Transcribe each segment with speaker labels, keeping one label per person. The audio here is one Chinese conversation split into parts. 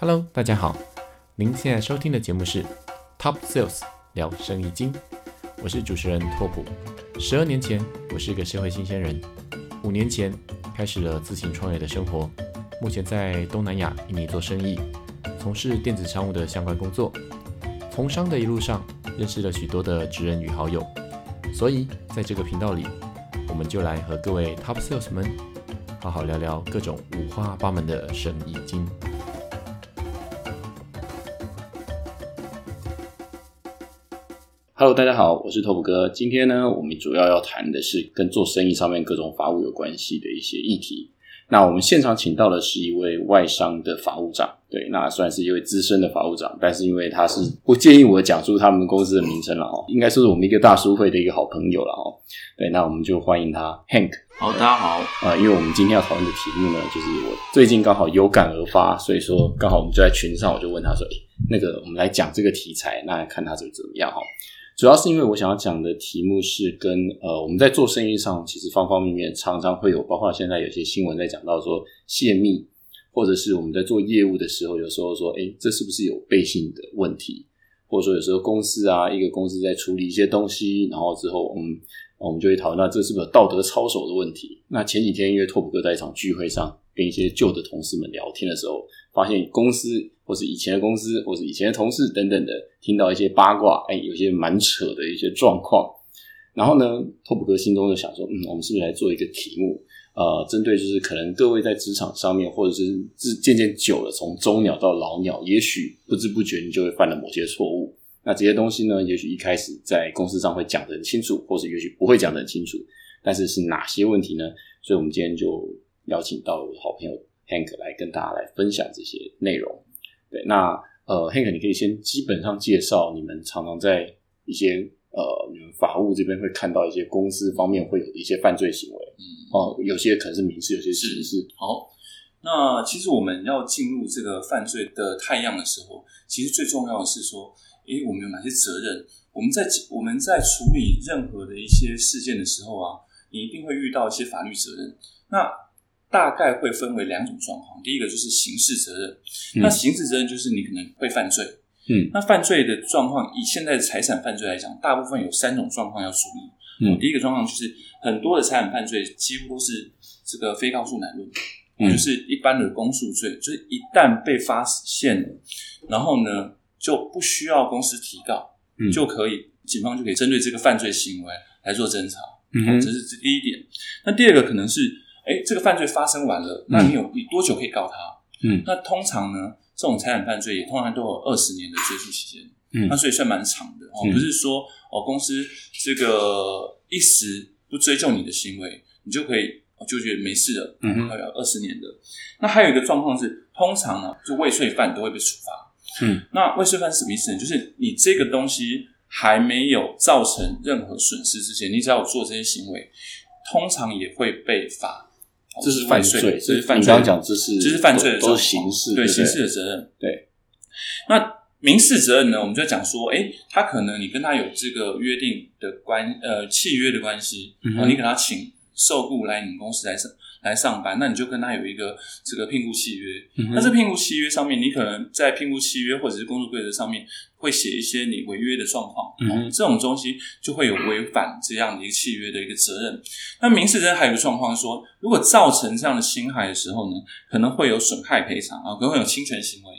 Speaker 1: Hello，大家好，您现在收听的节目是 Top Sales 聊生意经，我是主持人拓普。十二年前，我是一个社会新鲜人，五年前开始了自行创业的生活，目前在东南亚印尼做生意，从事电子商务的相关工作。从商的一路上，认识了许多的职人与好友，所以在这个频道里，我们就来和各位 Top Sales 们好好聊聊各种五花八门的生意经。
Speaker 2: Hello，大家好，我是拓普哥。今天呢，我们主要要谈的是跟做生意上面各种法务有关系的一些议题。那我们现场请到的是一位外商的法务长，对，那算是一位资深的法务长，但是因为他是不建议我讲出他们公司的名称了哦，应该说是我们一个大叔会的一个好朋友了哦。对，那我们就欢迎他，Hank。
Speaker 3: 好，大家好。
Speaker 2: 呃，因为我们今天要讨论的题目呢，就是我最近刚好有感而发，所以说刚好我们就在群上，我就问他说：“诶，那个我们来讲这个题材，那看他怎么怎么样哈。”主要是因为我想要讲的题目是跟呃我们在做生意上，其实方方面面常常会有，包括现在有些新闻在讲到说泄密，或者是我们在做业务的时候，有时候说，诶，这是不是有背信的问题？或者说有时候公司啊，一个公司在处理一些东西，然后之后，我们我们就会讨论到这是不是道德操守的问题？那前几天因为拓普哥在一场聚会上跟一些旧的同事们聊天的时候，发现公司或是以前的公司，或是以前的同事等等的，听到一些八卦，哎，有些蛮扯的一些状况。然后呢，拓普哥心中就想说，嗯，我们是不是来做一个题目？呃，针对就是可能各位在职场上面，或者是渐渐渐久了，从中鸟到老鸟，也许不知不觉你就会犯了某些错误。那这些东西呢，也许一开始在公司上会讲得很清楚，或者也许不会讲得很清楚。但是是哪些问题呢？所以我们今天就邀请到了我的好朋友 Hank 来跟大家来分享这些内容。对，那呃，Hank，你可以先基本上介绍你们常常在一些呃你们法务这边会看到一些公司方面会有的一些犯罪行为。
Speaker 3: 嗯，
Speaker 2: 哦，有些可能是民事，有些是刑事。
Speaker 3: 好，那其实我们要进入这个犯罪的太阳的时候，其实最重要的是说，诶，我们有哪些责任？我们在我们在处理任何的一些事件的时候啊，你一定会遇到一些法律责任。那大概会分为两种状况，第一个就是刑事责任。那刑事责任就是你可能会犯罪。
Speaker 2: 嗯，
Speaker 3: 那犯罪的状况，以现在的财产犯罪来讲，大部分有三种状况要注意。
Speaker 2: 嗯
Speaker 3: 第一个状况就是很多的财产犯罪几乎都是这个非告诉乃论，
Speaker 2: 嗯
Speaker 3: 就是一般的公诉罪，就是一旦被发现了，然后呢就不需要公司提告，
Speaker 2: 嗯
Speaker 3: 就可以警方就可以针对这个犯罪行为来做侦查。
Speaker 2: 嗯
Speaker 3: 这是这第一点。那第二个可能是，哎，这个犯罪发生完了，那你有你多久可以告他？
Speaker 2: 嗯
Speaker 3: 那通常呢，这种财产犯罪也通常都有二十年的追诉期间。
Speaker 2: 嗯
Speaker 3: 那所以算蛮长的哦，
Speaker 2: 嗯
Speaker 3: 不是说哦公司这个一时不追究你的行为，你就可以哦就觉得没事了，
Speaker 2: 嗯哼
Speaker 3: 还有二十年的。那还有一个状况是，通常呢，就未遂犯都会被处罚。
Speaker 2: 嗯，
Speaker 3: 那未遂犯是什么意思呢？就是你这个东西还没有造成任何损失之前，你只要有做这些行为，通常也会被罚。哦
Speaker 2: 这是犯罪，
Speaker 3: 这是犯罪。
Speaker 2: 你刚刚讲这是
Speaker 3: 这是犯罪的
Speaker 2: 都是刑事，
Speaker 3: 对刑事的责任。
Speaker 2: 对，
Speaker 3: 那民事责任呢？我们就讲说，哎，他可能你跟他有这个约定的关呃契约的关系，你给他请受雇来你们公司来上来上班，那你就跟他有一个这个聘雇契约。那这聘雇契约上面，你可能在聘雇契约或者是工作规则上面会写一些你违约的状况，这种东西就会有违反这样的一个契约的一个责任。那民事责任还有一个状况是说，如果造成这样的侵害的时候呢，可能会有损害赔偿啊，可能会有侵权行为。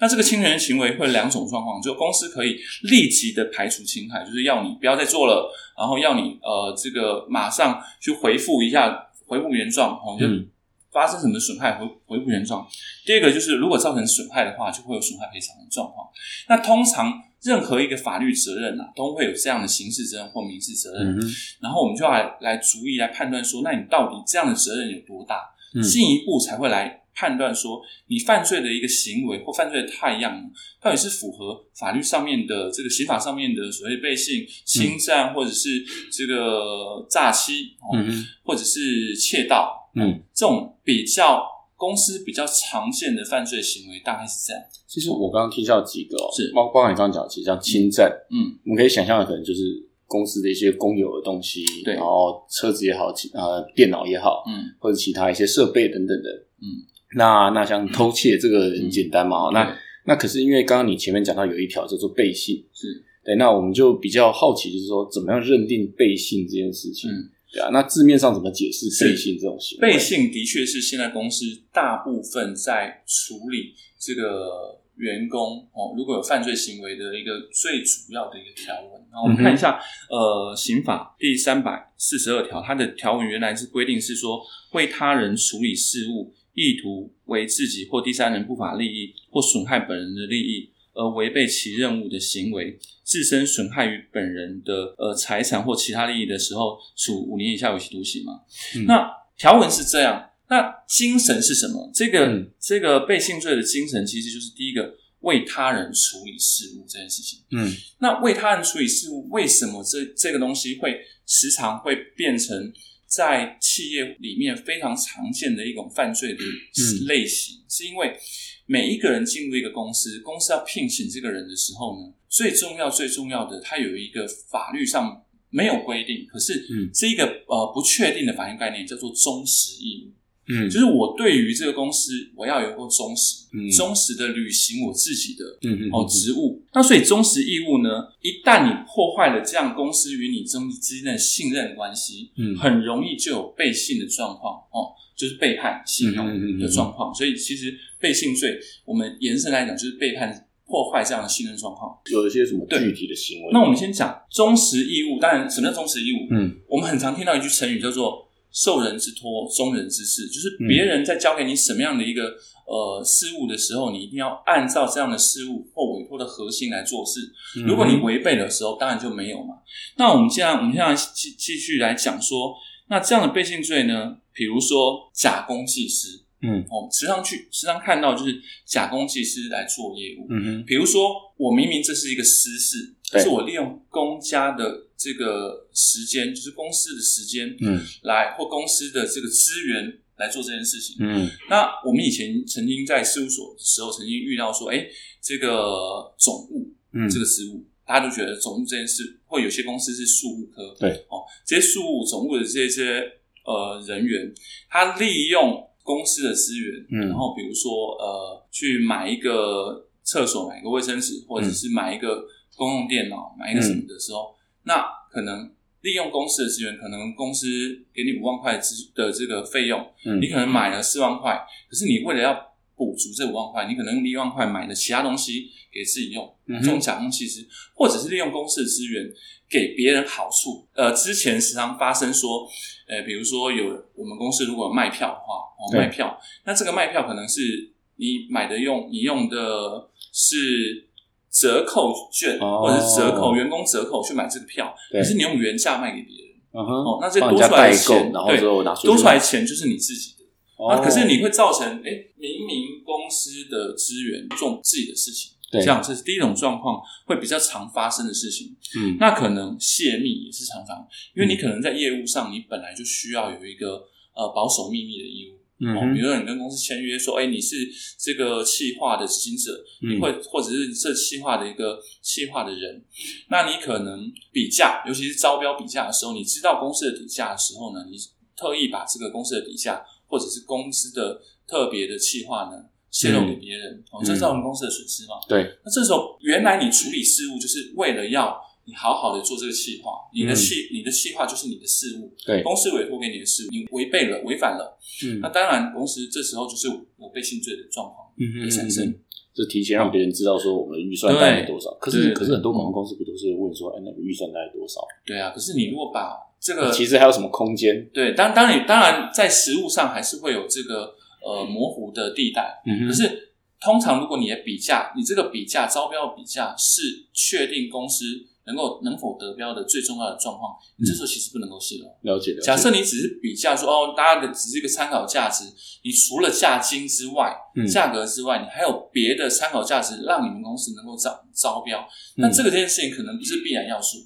Speaker 3: 那这个侵权行为会有两种状况，就公司可以立即的排除侵害，就是要你不要再做了，然后要你呃这个马上去回复一下，回复原状哦，就
Speaker 2: 嗯
Speaker 3: 发生什么损害回回复原状。第二个就是如果造成损害的话，就会有损害赔偿的状况。那通常任何一个法律责任啊，都会有这样的刑事责任或民事责任。
Speaker 2: 嗯
Speaker 3: 然后我们就要来来逐一来判断说，那你到底这样的责任有多大？
Speaker 2: 嗯
Speaker 3: 进一步才会来判断说，你犯罪的一个行为或犯罪的态样，到底是符合法律上面的这个刑法上面的所谓背信、侵占，或者是这个诈欺，哦
Speaker 2: 嗯
Speaker 3: 或者是窃盗，
Speaker 2: 嗯，
Speaker 3: 这种比较公司比较常见的犯罪行为，大概是这样。
Speaker 2: 其实我刚刚听到几个哦，
Speaker 3: 是。
Speaker 2: 包包含你刚刚讲，其实像侵占，
Speaker 3: 嗯，
Speaker 2: 我们可以想象的可能就是公司的一些公有的东西，
Speaker 3: 对。
Speaker 2: 然后车子也好，呃电脑也好，
Speaker 3: 嗯。
Speaker 2: 或者其他一些设备等等的，
Speaker 3: 嗯，
Speaker 2: 那那像偷窃这个很简单嘛，那那可是因为刚刚你前面讲到有一条叫做背信，
Speaker 3: 是
Speaker 2: 对，那我们就比较好奇，就是说怎么样认定背信这件事情，
Speaker 3: 嗯
Speaker 2: 对啊，那字面上怎么解释背信这种行为？
Speaker 3: 背信的确是现在公司大部分在处理这个员工哦，如果有犯罪行为的一个最主要的一个条文。然后我们看一下，呃，刑法第三百四十二条，它的条文原来是规定是说，为他人处理事务，意图为自己或第三人不法利益或损害本人的利益。而违背其任务的行为，自身损害于本人的呃财产或其他利益的时候，处五年以下有期徒刑嘛？
Speaker 2: 嗯
Speaker 3: 那条文是这样，那精神是什么？这个、
Speaker 2: 嗯
Speaker 3: 这个背信罪的精神其实就是第一个为他人处理事务这件事情。
Speaker 2: 嗯
Speaker 3: 那为他人处理事务，为什么这这个东西会时常会变成在企业里面非常常见的一种犯罪的
Speaker 2: 嗯
Speaker 3: 类型？是因为每一个人进入一个公司，公司要聘请这个人的时候呢，最重要最重要的，它有一个法律上没有规定，可是
Speaker 2: 嗯
Speaker 3: 是一个呃不确定的法律概念，叫做忠实义务。
Speaker 2: 嗯
Speaker 3: 就是我对于这个公司，我要有够忠实，
Speaker 2: 嗯
Speaker 3: 忠实的履行我自己的
Speaker 2: 嗯嗯
Speaker 3: 哦职务。那所以忠实义务呢，一旦你破坏了这样公司与你中之间的信任关系，
Speaker 2: 嗯
Speaker 3: 很容易就有背信的状况哦，就是背叛信用
Speaker 2: 嗯
Speaker 3: 的状况。所以其实背信罪，我们延伸来讲，就是背叛。破坏这样的信任状况。
Speaker 2: 有一些什么具体的行为？
Speaker 3: 那我们先讲忠实义务。当然，什么叫忠实义务？
Speaker 2: 嗯
Speaker 3: 我们很常听到一句成语叫做“受人之托，忠人之事”，就是别人在交给你什么样的一个呃事物的时候，你一定要按照这样的事物或委托的核心来做事。
Speaker 2: 嗯
Speaker 3: 如果你违背的时候，当然就没有嘛。那我们现在我们现在继继续来讲说，那这样的背信罪呢，比如说假公济私，
Speaker 2: 嗯
Speaker 3: 哦，时常去时常看到就是假公济私来做业务。
Speaker 2: 嗯哼
Speaker 3: 比如说，我明明这是一个私事，
Speaker 2: 对
Speaker 3: 是我利用公家的这个时间，就是公司的时间，
Speaker 2: 嗯。
Speaker 3: 来或公司的这个资源来做这件事情。
Speaker 2: 嗯。
Speaker 3: 那我们以前曾经在事务所的时候，曾经遇到说，哎，这个总务
Speaker 2: 嗯。
Speaker 3: 这个职务，大家都觉得总务这件事，或有些公司是庶务科，
Speaker 2: 对。
Speaker 3: 哦，这些庶务总务的这些呃人员，他利用公司的资源，
Speaker 2: 嗯。
Speaker 3: 然后比如说呃，去买一个厕所，买一个卫生纸，或者是买一个公用电脑，买一个什么的时候，那可能利用公司的资源，可能公司给你五万块资的这个费用，
Speaker 2: 嗯。
Speaker 3: 你可能买了四万块，可是你为了要补足这五万块，你可能用一万块买了其他东西给自己用，这种假公济私，或者是利用公司的资源给别人好处。呃，之前时常发生说，呃，比如说有我们公司如果有卖票的话，哦，
Speaker 2: 对。
Speaker 3: 卖票，那这个卖票可能是你买的用你用的是折扣券，
Speaker 2: 哦
Speaker 3: 或者是折扣员工折扣去买这个票，可是你用原价卖给别人。哦，那这多出来的钱，
Speaker 2: 然后
Speaker 3: 对
Speaker 2: 之后拿出
Speaker 3: 多出来的钱就是你自己的。
Speaker 2: 哦
Speaker 3: 那可是你会造成，哎，明明公司的资源做自己的事情，
Speaker 2: 对
Speaker 3: 这样这是第一种状况，会比较常发生的事情。
Speaker 2: 嗯
Speaker 3: 那可能泄密也是常常，因为你可能在业务上，你本来就需要有一个呃保守秘密的义务。哦，比如说你跟公司签约说，哎，你是这个企划的执行者，
Speaker 2: 嗯。
Speaker 3: 你会或者是这企划的一个企划的人，那你可能比价，尤其是招标比价的时候，你知道公司的底价的时候呢，你特意把这个公司的底价或者是公司的特别的企划呢泄露给别人，哦，这是我们公司的损失嘛？
Speaker 2: 对，
Speaker 3: 那这时候原来你处理事务就是为了要你好好的做这个企划，你的
Speaker 2: 嗯
Speaker 3: 企、你的企划就是你的事务，
Speaker 2: 对
Speaker 3: 公司委托给你的事务，你违背了违反了，
Speaker 2: 嗯
Speaker 3: 那当然公司这时候就是我被性罪的状况
Speaker 2: 嗯
Speaker 3: 的产生。
Speaker 2: 就提前让别人知道说我们的预算大概多少。可是可是很多广告公司不都是问说，哎，那个预算大概多少？
Speaker 3: 对啊，可是你如果把这个
Speaker 2: 其实还有什么空间？
Speaker 3: 对，当当然当然在实物上还是会有这个呃模糊的地带，
Speaker 2: 嗯
Speaker 3: 可是通常如果你的比价，你这个比价招标比价是确定公司能够能否得标的最重要的状况，你这时候其实不能够泄露。
Speaker 2: 了解了解。
Speaker 3: 假设你只是比价说哦，大家的只是一个参考价值，你除了价金之外，
Speaker 2: 嗯
Speaker 3: 价格之外，你还有别的参考价值，让你们公司能够招招标，那
Speaker 2: 嗯
Speaker 3: 这个这件事情可能不是必然要素。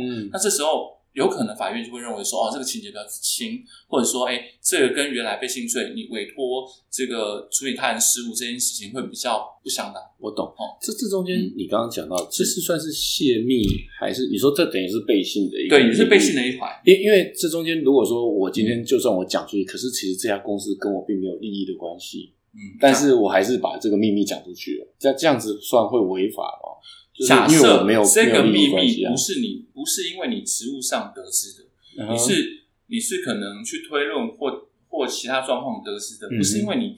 Speaker 2: 嗯
Speaker 3: 那这时候有可能法院就会认为说，哦，这个情节比较轻，或者说，哎，这个跟原来被信罪你委托这个处理他人事务这件事情会比较不相当。
Speaker 2: 我懂
Speaker 3: 哦。
Speaker 2: 这这中间
Speaker 3: 嗯
Speaker 2: 你刚刚讲到，这是算是泄密，还是你说这等于是背信的一个？
Speaker 3: 对，也是背信的一环。
Speaker 2: 因因为这中间，如果说我今天就算我讲出去，可是其实这家公司跟我并没有利益的关系，
Speaker 3: 嗯，
Speaker 2: 但是我还是把这个秘密讲出去了，这这样子算会违法吗？就是
Speaker 3: 假
Speaker 2: 因为我
Speaker 3: 设
Speaker 2: 没有
Speaker 3: 这个秘密不是你不是因为你职务上得知的，
Speaker 2: 嗯
Speaker 3: 你是你是可能去推论或或其他状况得知的，不是因为你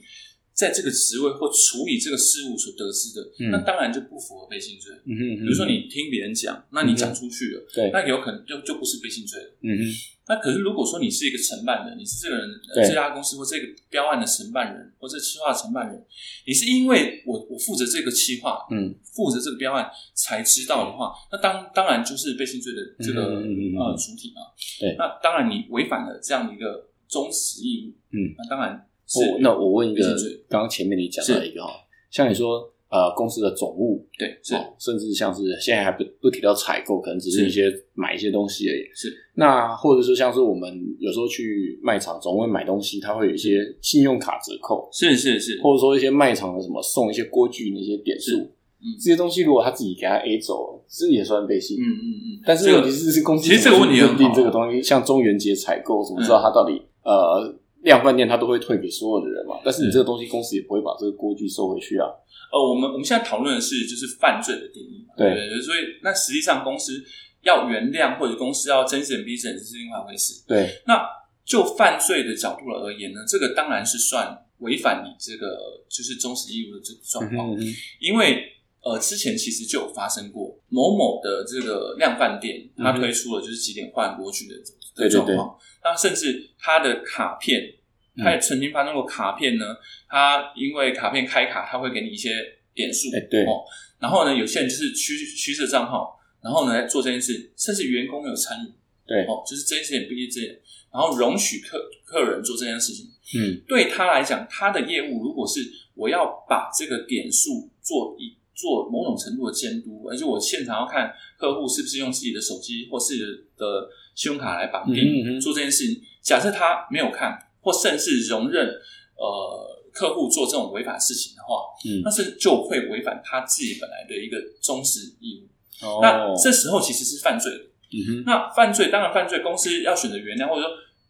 Speaker 3: 在这个职位或处理这个事务所得知的，
Speaker 2: 嗯。
Speaker 3: 那当然就不符合背信罪。
Speaker 2: 嗯哼，
Speaker 3: 比如说你听别人讲，那你讲出去了，
Speaker 2: 对，
Speaker 3: 那有可能就就不是背信罪了。
Speaker 2: 嗯哼，
Speaker 3: 那可是如果说你是一个承办人，你是这个人、呃这家公司或这个标案的承办人，或者企划承办人，你是因为我我负责这个企划，
Speaker 2: 嗯，
Speaker 3: 负责这个标案才知道的话，那当当然就是背信罪的这个、呃主体嘛。
Speaker 2: 对。
Speaker 3: 那当然你违反了这样的一个忠实义务，
Speaker 2: 嗯，
Speaker 3: 那当然是
Speaker 2: 我那我问一个刚刚前面你讲到一个哈，像你说呃公司的总务，
Speaker 3: 对是。
Speaker 2: 哦，甚至像是现在还不不提到采购，可能只是
Speaker 3: 是
Speaker 2: 一些买一些东西而已。
Speaker 3: 是。
Speaker 2: 那或者是像是我们有时候去卖场总会买东西，它会有一些信用卡折扣，
Speaker 3: 是是是，
Speaker 2: 或者说一些卖场的什么送一些锅具那些点
Speaker 3: 是
Speaker 2: 数，
Speaker 3: 嗯。
Speaker 2: 这些东西如果他自己给他 A 走，这也算背信。
Speaker 3: 嗯嗯嗯，
Speaker 2: 但是
Speaker 3: 这个
Speaker 2: 问题是，是公司
Speaker 3: 其实这个问题很
Speaker 2: 认定
Speaker 3: 好
Speaker 2: 这个东西，像中元节采购，怎么知道
Speaker 3: 嗯
Speaker 2: 他到底、呃量饭店他都会退给所有的人嘛？但是你这个东西公司也不会把这个锅具收回去啊。
Speaker 3: 呃，我们我们现在讨论的是就是犯罪的定义嘛，
Speaker 2: 对
Speaker 3: 所以那实际上公司要原谅或者公司要睁一只眼闭眼是另外一回事。
Speaker 2: 对，
Speaker 3: 那就犯罪的角度而言呢，这个当然是算违反你这个就是忠实义务的这个状况，
Speaker 2: 嗯哼嗯哼
Speaker 3: 因为呃之前其实就有发生过某某的这个量贩店，它
Speaker 2: 嗯哼。
Speaker 3: 推出了就是几点换过去的这
Speaker 2: 对对对。
Speaker 3: 这个状况，那甚至它的卡片。它也曾经发生过卡片呢，它因为卡片开卡，它会给你一些点数，
Speaker 2: 哎对。
Speaker 3: 哦，然后呢，有些人就是虚虚设账号，然后呢来做这件事，甚至员工有参与，
Speaker 2: 对，
Speaker 3: 哦，就是这一只眼闭一只眼，然后容许客客人做这件事情。
Speaker 2: 嗯。
Speaker 3: 对他来讲，他的业务如果是我要把这个点数做一做某种程度的监督，而且我现场要看客户是不是用自己的手机或自己的信用卡来绑定、做这件事情。假设他没有看，或甚至容忍呃客户做这种违法事情的话，
Speaker 2: 嗯
Speaker 3: 那是就会违反他自己本来的一个忠实义务。
Speaker 2: 哦
Speaker 3: 那这时候其实是犯罪的。
Speaker 2: 嗯哼
Speaker 3: 那犯罪当然犯罪，公司要选择原谅，或者说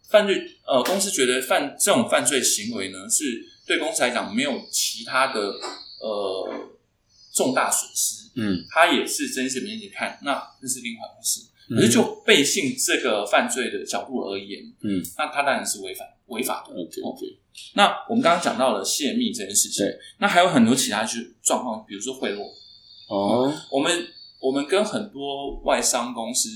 Speaker 3: 犯罪呃，公司觉得犯这种犯罪行为呢，是对公司来讲没有其他的呃重大损失，
Speaker 2: 嗯。
Speaker 3: 他也是真实面前看，那那是另外一回事。
Speaker 2: 嗯。
Speaker 3: 可是就背信这个犯罪的角度而言，
Speaker 2: 嗯。
Speaker 3: 那他当然是违反违法的。
Speaker 2: ，OK OK，
Speaker 3: 那我们刚刚讲到了泄密这件事情
Speaker 2: 对，
Speaker 3: 那还有很多其他就是状况，比如说贿赂，
Speaker 2: 哦，
Speaker 3: 我们我们跟很多外商公司，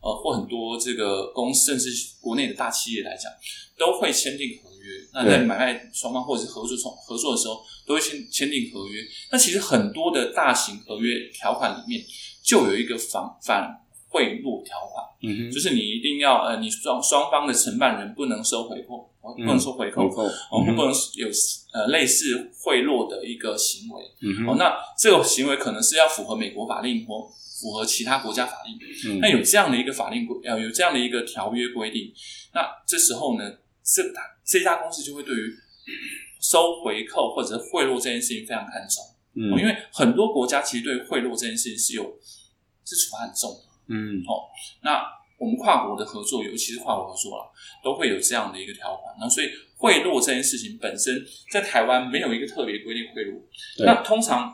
Speaker 3: 呃，或很多这个公司，甚至国内的大企业来讲，都会签订合约。那在买卖双方或者是合作双合作的时候，都会签签订合约。那其实很多的大型合约条款里面，就有一个反反贿赂条款，
Speaker 2: 嗯哼，
Speaker 3: 就是你一定要呃，你双双方的承办人不能收回扣，不能收回扣，我们
Speaker 2: 嗯
Speaker 3: 不能有呃类似贿赂的一个行为。哦，
Speaker 2: 嗯哦，
Speaker 3: 那这个行为可能是要符合美国法令或符合其他国家法令。
Speaker 2: 嗯
Speaker 3: 那有这样的一个法令规，呃，有这样的一个条约规定，那这时候呢，这这家公司就会对于收回扣或者是贿赂这件事情非常看重，
Speaker 2: 嗯
Speaker 3: 哦因为很多国家其实对贿赂这件事情是有是处罚很重的。
Speaker 2: 嗯哦
Speaker 3: 那我们跨国的合作，尤其是跨国合作啦，都会有这样的一个条款。那所以贿赂这件事情本身，在台湾没有一个特别规定贿赂。那通常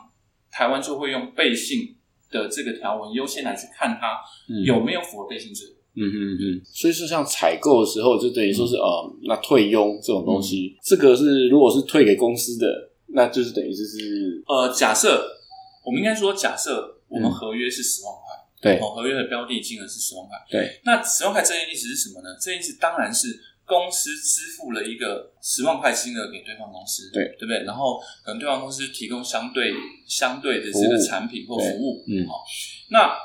Speaker 3: 台湾就会用背信的这个条文优先来去看它
Speaker 2: 嗯
Speaker 3: 有没有符合背信罪。
Speaker 2: 嗯嗯嗯，所以说像采购的时候，就等于说是呃，那退佣这种东西，这个是如果是退给公司的，那就是等于就是
Speaker 3: 呃，假设我们应该说，假设我们
Speaker 2: 嗯
Speaker 3: 合约是十万块，
Speaker 2: 对
Speaker 3: 哦，合约的标的金额是十万块。
Speaker 2: 对，
Speaker 3: 那十万块这件意思是什么呢？这件意思当然是公司支付了一个十万块金额给对方公司，
Speaker 2: 对。
Speaker 3: 对不对？然后可能对方公司提供相对相对的这个产品或服务，
Speaker 2: 对嗯。
Speaker 3: 好、那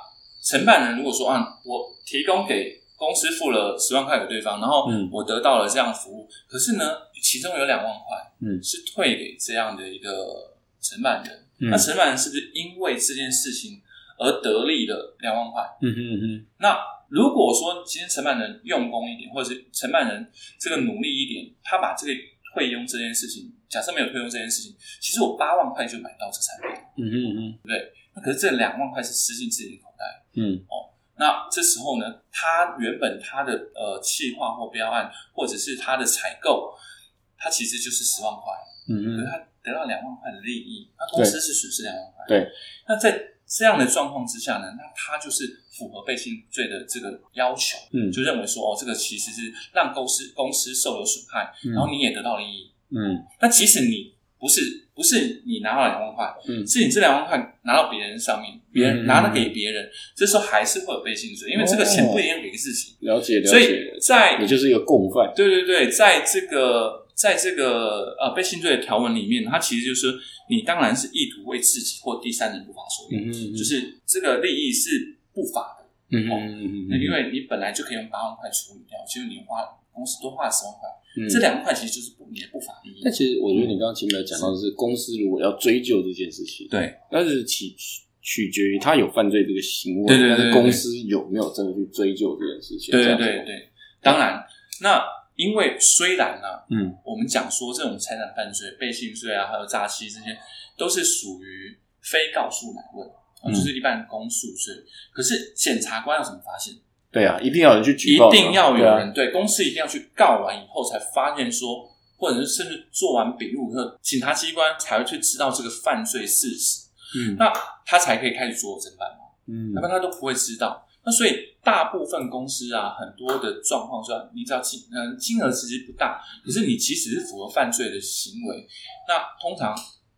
Speaker 3: 承办人如果说啊，我提供给公司付了十万块给对方，然后
Speaker 2: 嗯。
Speaker 3: 我得到了这样服务，可是呢，其中有两万块，
Speaker 2: 嗯。
Speaker 3: 是退给这样的一个承办人，
Speaker 2: 嗯。
Speaker 3: 那承办人是不是因为这件事情而得利了两万块？
Speaker 2: 嗯哼嗯哼。
Speaker 3: 那如果说今天承办人用功一点，或者是承办人这个努力一点，他把这个退佣这件事情，假设没有退佣这件事情，其实我八万块就买到这产品，
Speaker 2: 嗯嗯嗯
Speaker 3: 那可是这两万块是吃进自己的口袋。
Speaker 2: 嗯。
Speaker 3: 哦那这时候呢，他原本他的呃企划或标案，或者是他的采购，他其实就是十万块，可是
Speaker 2: 嗯
Speaker 3: 他得到两万块的利益，那公司是损失两万块。
Speaker 2: 对，
Speaker 3: 那在这样的状况之下呢，那他就是符合背信罪的这个要求，
Speaker 2: 嗯。
Speaker 3: 就认为说哦，这个其实是让公司公司受有损害，
Speaker 2: 嗯。
Speaker 3: 然后你也得到了利益。
Speaker 2: 嗯。
Speaker 3: 那即使你不是不是你拿到两万块，
Speaker 2: 嗯。
Speaker 3: 是你这两万块拿到别人上面，别人
Speaker 2: 嗯。
Speaker 3: 拿了给别人，这时候还是会有背信罪，因为这个钱不一定给自己，
Speaker 2: 了解了解。
Speaker 3: 所以，在
Speaker 2: 你就是一个共犯。
Speaker 3: 对对对，在这个在这个呃背信罪的条文里面，它其实就是你当然是意图为自己或第三人不法所用，
Speaker 2: 嗯嗯
Speaker 3: 就是这个利益是不法的，
Speaker 2: 嗯嗯嗯
Speaker 3: 那因为你本来就可以用八万块处理掉，结果你花公司多花了十万块，
Speaker 2: 嗯。
Speaker 3: 这两万块其实就是不你的不法利益。
Speaker 2: 但。其实我觉得你刚刚前面有讲到的是，公司如果要追究这件事情，
Speaker 3: 对，
Speaker 2: 但是取取决于他有犯罪这个行为，
Speaker 3: 对对对对
Speaker 2: 但是公司有没有真的去追究这件事情？
Speaker 3: 对对对对，当然，那因为虽然呢、
Speaker 2: 嗯。
Speaker 3: 我们讲说这种财产犯罪、背信罪啊，还有诈欺这些，都是属于非告诉乃问，
Speaker 2: 嗯
Speaker 3: 就是一般公诉罪。可是检察官要怎么发现？
Speaker 2: 对啊，一定要有人去举
Speaker 3: 一
Speaker 2: 报一，
Speaker 3: 定要有
Speaker 2: 对啊
Speaker 3: 人对公司一定要去告完以后，才发现说，或者是甚至做完笔录以后，警察机关才会去知道这个犯罪事实，
Speaker 2: 嗯
Speaker 3: 那他才可以开始做侦办嘛。
Speaker 2: 嗯
Speaker 3: 要不然他都不会知道。那所以大部分公司啊，很多的状况下，你只要金嗯金额其实不大，可是你即使是符合犯罪的行为，那通常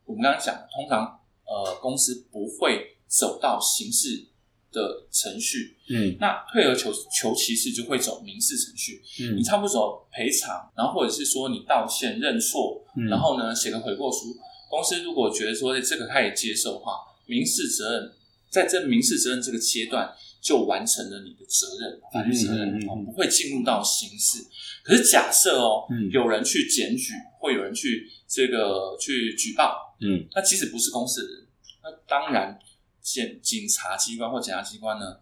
Speaker 3: 我们刚刚讲，通常呃公司不会走到刑事的程序，
Speaker 2: 嗯
Speaker 3: 那退而求求其次就会走民事程序。嗯你
Speaker 2: 嗯
Speaker 3: 差不多走赔偿，然后或者是说你道歉认错，
Speaker 2: 嗯
Speaker 3: 然后呢写个悔过书。公司如果觉得说哎这个他也接受的话，民事责任在这民事责任这个阶段就完成了你的责任，法律责任
Speaker 2: 嗯嗯嗯嗯
Speaker 3: 哦，不会进入到刑事。可是假设哦，
Speaker 2: 嗯
Speaker 3: 有人去检举，或有人去这个去举报，
Speaker 2: 嗯。
Speaker 3: 那即使不是公司的人，那当然检警察机关或检察机关呢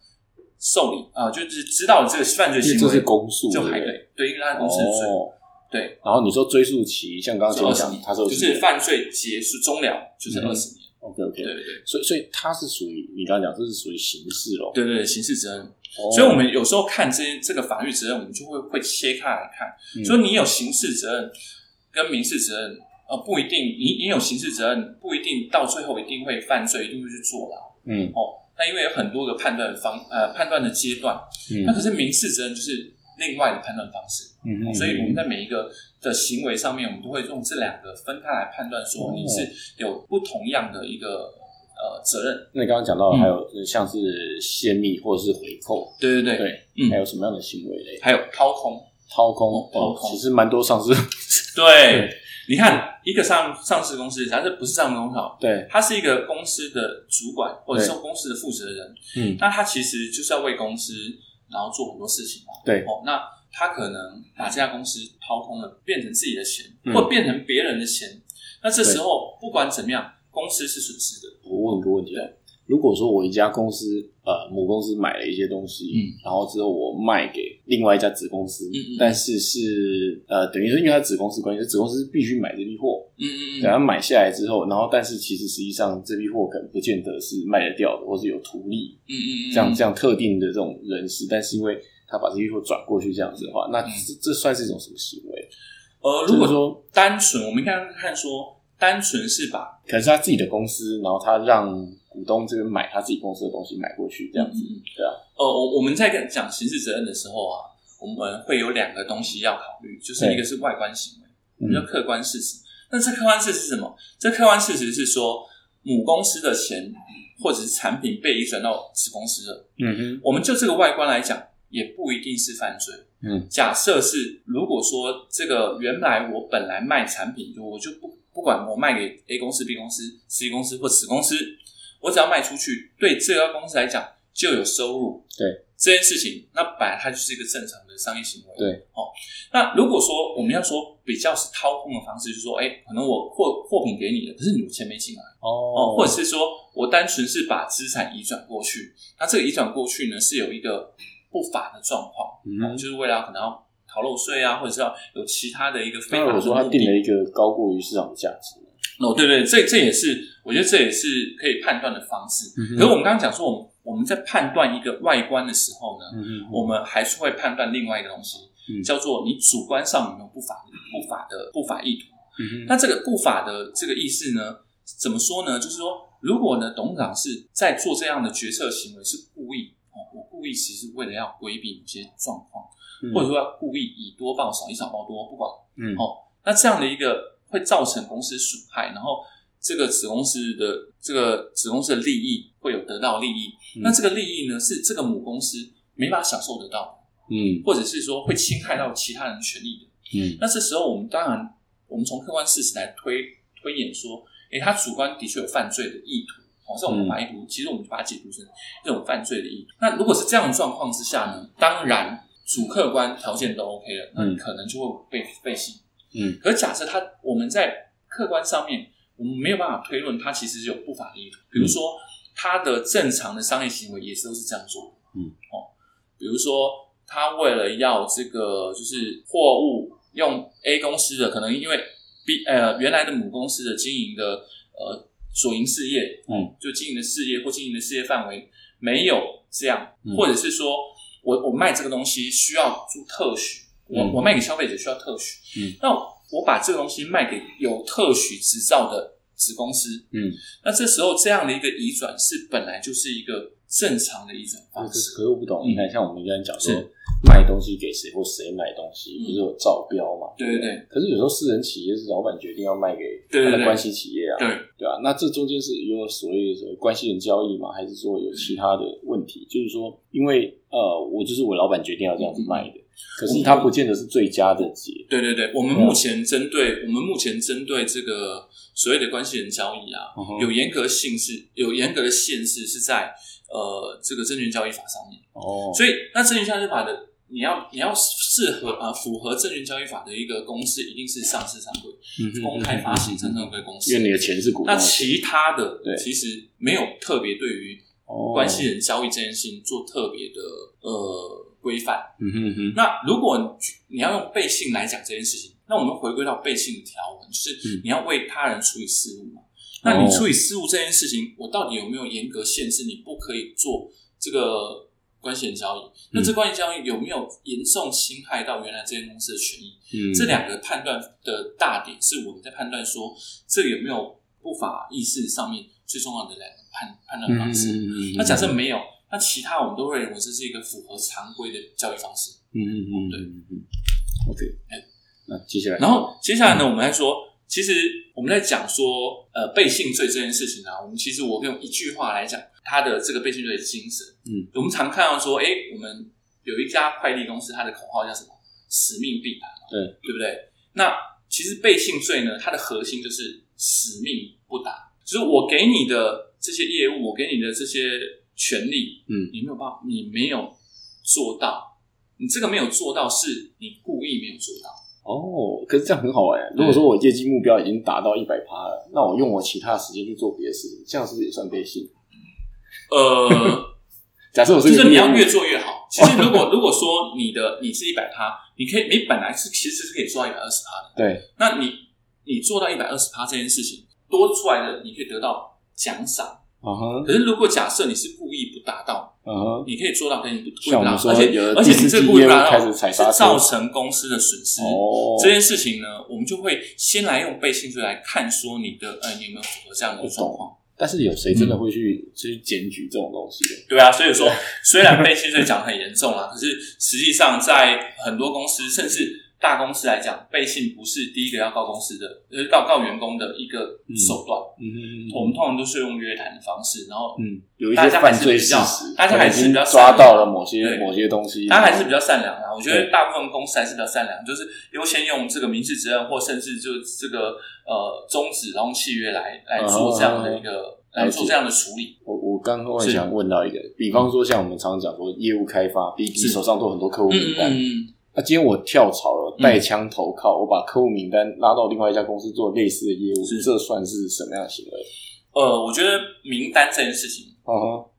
Speaker 3: 受理啊、就是知道了这个犯罪行为，
Speaker 2: 这是公诉，
Speaker 3: 就还对，对，因为他公司的罪，
Speaker 2: 哦。
Speaker 3: 对，
Speaker 2: 然后你说追诉期，像刚刚前面讲他说
Speaker 3: 就是犯罪结束终了就是
Speaker 2: 嗯
Speaker 3: 二十年
Speaker 2: ，OK OK，
Speaker 3: 对对对。
Speaker 2: 所以所以它是属于你刚刚讲，这是属于刑事咯。
Speaker 3: 对对对，刑事责任。
Speaker 2: 哦。
Speaker 3: 所以，我们有时候看这些这个法律责任，我们就会会切开来看，
Speaker 2: 嗯。
Speaker 3: 所以你有刑事责任跟民事责任，呃，不一定，你你有刑事责任不一定到最后一定会犯罪，一定会去坐牢
Speaker 2: 嗯
Speaker 3: 哦。那因为有很多个判断方呃判断的阶段，嗯那可
Speaker 2: 嗯
Speaker 3: 是民事责任就是另外的判断方式。
Speaker 2: 嗯
Speaker 3: 哦所以我们在每一个的行为上面，我们都会用这两个分开来判断，说
Speaker 2: 哦
Speaker 3: 你是有不同样的一个呃责任。
Speaker 2: 那你刚刚讲到还有就是像是泄密或者是回扣，
Speaker 3: 对对对，
Speaker 2: 对，
Speaker 3: 嗯
Speaker 2: 还有什么样的行为嘞？
Speaker 3: 还有掏空。
Speaker 2: 掏空
Speaker 3: 哦，掏空
Speaker 2: 其实蛮多上市，
Speaker 3: 对，你看一个上上市公司，假设不是上市公司哦，
Speaker 2: 对，
Speaker 3: 他是一个公司的主管，或者是公司的负责人，
Speaker 2: 嗯
Speaker 3: 那他其实就是要为公司然后做很多事情嘛。
Speaker 2: 对
Speaker 3: 哦，那他可能把这家公司掏空了，变成自己的钱，
Speaker 2: 嗯
Speaker 3: 或变成别人的钱。那这时候不管怎么样，公司是损失的。
Speaker 2: 我问一个问题啊，如果说我一家公司呃母公司买了一些东西，
Speaker 3: 嗯。
Speaker 2: 然后之后我卖给另外一家子公司，
Speaker 3: 嗯嗯
Speaker 2: 但是是呃等于是因为它子公司关系，子公司必须买这批货，
Speaker 3: 嗯嗯嗯。
Speaker 2: 等它买下来之后，然后但是其实实际上这批货可能不见得是卖得掉的，或是有图利
Speaker 3: 嗯嗯嗯，
Speaker 2: 这样这样特定的这种人士，但是因为他把这批货转过去这样子的话，那
Speaker 3: 嗯。
Speaker 2: 这这算是一种什么行为？
Speaker 3: 呃，如果
Speaker 2: 说
Speaker 3: 单纯，我们刚刚看说，单纯是把
Speaker 2: 可能是他自己的公司，然后他让股东这边买他自己公司的东西买过去这样子，
Speaker 3: 嗯嗯
Speaker 2: 对啊，
Speaker 3: 呃，我我们在跟讲刑事责任的时候啊，我们会有两个东西要考虑，就是一个是外观行为，我
Speaker 2: 嗯
Speaker 3: 们叫客观事实。那这客观事实是什么？这客观事实是说，母公司的钱或者是产品被移转到子公司了。
Speaker 2: 嗯哼，
Speaker 3: 我们就这个外观来讲，也不一定是犯罪。
Speaker 2: 嗯
Speaker 3: 假设是，如果说这个原来我本来卖产品，我就不不管我卖给 A 公司、B 公司、C 公司或子公司，我只要卖出去，对这家公司来讲就有收入。
Speaker 2: 对
Speaker 3: 这件事情，那本来它就是一个正常的商业行为。
Speaker 2: 对，
Speaker 3: 哦，那如果说我们要说比较是掏空的方式，就是说，哎，可能我货货品给你了，可是你钱没进来。哦，
Speaker 2: 哦
Speaker 3: 或者是说我单纯是把资产移转过去，那这个移转过去呢是有一个不法的状况，
Speaker 2: 嗯
Speaker 3: 哦就是为了可能要逃漏税啊，或者是要有其他的一个非
Speaker 2: 那
Speaker 3: 法的
Speaker 2: 我说他定了。一个高过于市场的价值，
Speaker 3: 哦，对对，这这也是我觉得这也是可以判断的方式。
Speaker 2: 嗯
Speaker 3: 可是我们刚刚讲说，我们我们在判断一个外观的时候呢，我们还是会判断另外一个东西，
Speaker 2: 嗯
Speaker 3: 叫做你主观上有没有不法不法的不法意图。
Speaker 2: 嗯
Speaker 3: 那这个不法的这个意思呢，怎么说呢？就是说，如果呢董事长是在做这样的决策行为是故意哦，我故意其实为了要规避某些状况，
Speaker 2: 哼
Speaker 3: 或者说要故意以多报少，以少报多，不管。
Speaker 2: 嗯。
Speaker 3: 哦，那这样的一个会造成公司损害，然后这个子公司的这个子公司的利益会有得到利益，
Speaker 2: 嗯。
Speaker 3: 那这个利益呢是这个母公司没法享受得到，
Speaker 2: 嗯。
Speaker 3: 或者是说会侵害到其他人权利的。
Speaker 2: 嗯。
Speaker 3: 那这时候我们当然，我们从客观事实来推推演说，诶，他主观的确有犯罪的意图，哦，这种法意图，其实我们就把它解读成这种犯罪的意图。那如果是这样的状况之下呢，当然主客观条件都 OK 了，那
Speaker 2: 你
Speaker 3: 可能就会被被信。
Speaker 2: 嗯。
Speaker 3: 可是假设他我们在客观上面，我们没有办法推论他其实是有不法的意图，比如说他的正常的商业行为也是都是这样做的，
Speaker 2: 嗯，
Speaker 3: 哦，比如说他为了要这个就是货物用 A 公司的，可能因为 B 呃原来的母公司的经营的呃所营事业，
Speaker 2: 嗯，
Speaker 3: 就经营的事业或经营的事业范围没有这样，
Speaker 2: 嗯。
Speaker 3: 或者是说我我卖这个东西需要做特许，我、
Speaker 2: 嗯。
Speaker 3: 我卖给消费者需要特许，
Speaker 2: 嗯，
Speaker 3: 那我把这个东西卖给有特许执照的子公司，
Speaker 2: 嗯，
Speaker 3: 那这时候这样的一个移转是本来就是一个正常的移转方式，
Speaker 2: 可是我不懂，
Speaker 3: 嗯。
Speaker 2: 你看像我们刚才讲说
Speaker 3: 是
Speaker 2: 卖东西给谁或谁买东西，
Speaker 3: 嗯
Speaker 2: 不是有招标嘛？
Speaker 3: 对对对
Speaker 2: 可是有时候私人企业是老板决定要卖给他的关系企业啊，
Speaker 3: 对，
Speaker 2: 对啊，那这中间是有所谓的所谓关系人交易吗？还是说有其他的问题？就是说，因为呃，我就是我老板决定要这样子卖的，可是他不见得是最佳的解。
Speaker 3: 对对对，我们目前针对我们目前针对这个所谓的关系人交易啊，
Speaker 2: 嗯
Speaker 3: 有严格性是有严格的限制是在呃这个证券交易法上面，
Speaker 2: 哦，
Speaker 3: 所以那证券交易法的你要你要适合呃符合证券交易法的一个公司，一定是上市上柜、
Speaker 2: 嗯
Speaker 3: 公开发行上市上柜公司
Speaker 2: 因为。你的钱是股东
Speaker 3: 那，其他的
Speaker 2: 对
Speaker 3: 其实没有特别对于
Speaker 2: 哦
Speaker 3: 关系人交易这件事情做特别的呃规范。
Speaker 2: 嗯哼哼，
Speaker 3: 那如果你要用背信来讲这件事情，那我们回归到背信的条文，就是
Speaker 2: 嗯
Speaker 3: 你要为他人处理事务嘛。那你处理事务这件事情，我到底有没有严格限制你不可以做这个关系人交易？那这关系交易有没有严重侵害到原来这间公司的权益？
Speaker 2: 嗯
Speaker 3: 这两个判断的大点是我们在判断说这个有没有不法意识上面最重要的两个判判断方式。
Speaker 2: 嗯
Speaker 3: 那假设没有，那其他我们都会认为这是一个符合常规的交易方式。
Speaker 2: 嗯嗯嗯
Speaker 3: 对
Speaker 2: 嗯嗯，OK，
Speaker 3: 哎
Speaker 2: 那接下来，
Speaker 3: 然后接下来呢，我们来说，其实我们在讲说，呃，背信罪这件事情啊，我们其实我用一句话来讲它的这个背信罪的精神。
Speaker 2: 嗯，
Speaker 3: 我们常看到说，哎，我们有一家快递公司，它的口号叫什么？使命必达嘛，
Speaker 2: 对
Speaker 3: 对不对？那其实背信罪呢，它的核心就是使命不达，就是我给你的这些业务，我给你的这些权利，
Speaker 2: 嗯
Speaker 3: 你没有办法，你没有做到，你这个没有做到，是你故意没有做到。
Speaker 2: 哦，可是这样很好玩。如果说我业绩目标已经达到一百趴了，那我用我其他的时间去做别的事情，这样是不是也算背信？
Speaker 3: 呃，
Speaker 2: 假设我
Speaker 3: 就是是
Speaker 2: 个业务
Speaker 3: 你要越做越好。其实如果 如果说你的你是一百趴，你可以你本来是其实是可以做到一百二十趴的，
Speaker 2: 对，
Speaker 3: 那你你做到一百二十趴这件事情多出来的，你可以得到奖赏。可是如果假设你是故意不达到，你可以做到，可是你不故意不达到，
Speaker 2: 像我们说
Speaker 3: 而且而且你这故意不达到造成公司的损失。
Speaker 2: 哦，
Speaker 3: 这件事情呢，我们就会先来用背信罪来看，说你的呃，你有没有符合这样的状况？
Speaker 2: 但是有谁真的会去去检举这种东西的？
Speaker 3: 对啊，所以说虽然背信罪讲得很严重啦，可是实际上在很多公司，甚至大公司来讲，背信不是第一个要告公司的，呃，告告员工的一个手段。
Speaker 2: 嗯
Speaker 3: 我们通常都是用约谈的方式，然后
Speaker 2: 嗯，有一些犯罪
Speaker 3: 是比较
Speaker 2: 事实，
Speaker 3: 大家还是比较
Speaker 2: 抓
Speaker 3: 善良
Speaker 2: 到了某些某些东西，
Speaker 3: 大家还是比较善良的。我觉得大部分公司还是比较善良，就是优先用这个民事责任，或甚至就这个呃终止劳动契约来来做这样的一个、来做这样的处理。
Speaker 2: 我我刚刚
Speaker 3: 是
Speaker 2: 想问到一个，比方说像我们常常讲说业务开发，B B 手上都有很多客户
Speaker 3: 嗯
Speaker 2: 名单，
Speaker 3: 嗯嗯，
Speaker 2: 那今天我跳槽了，
Speaker 3: 嗯
Speaker 2: 带枪投靠，我把客户名单拉到另外一家公司做类似的业务
Speaker 3: 是，
Speaker 2: 这算是什么样的行为？
Speaker 3: 呃，我觉得名单这件事情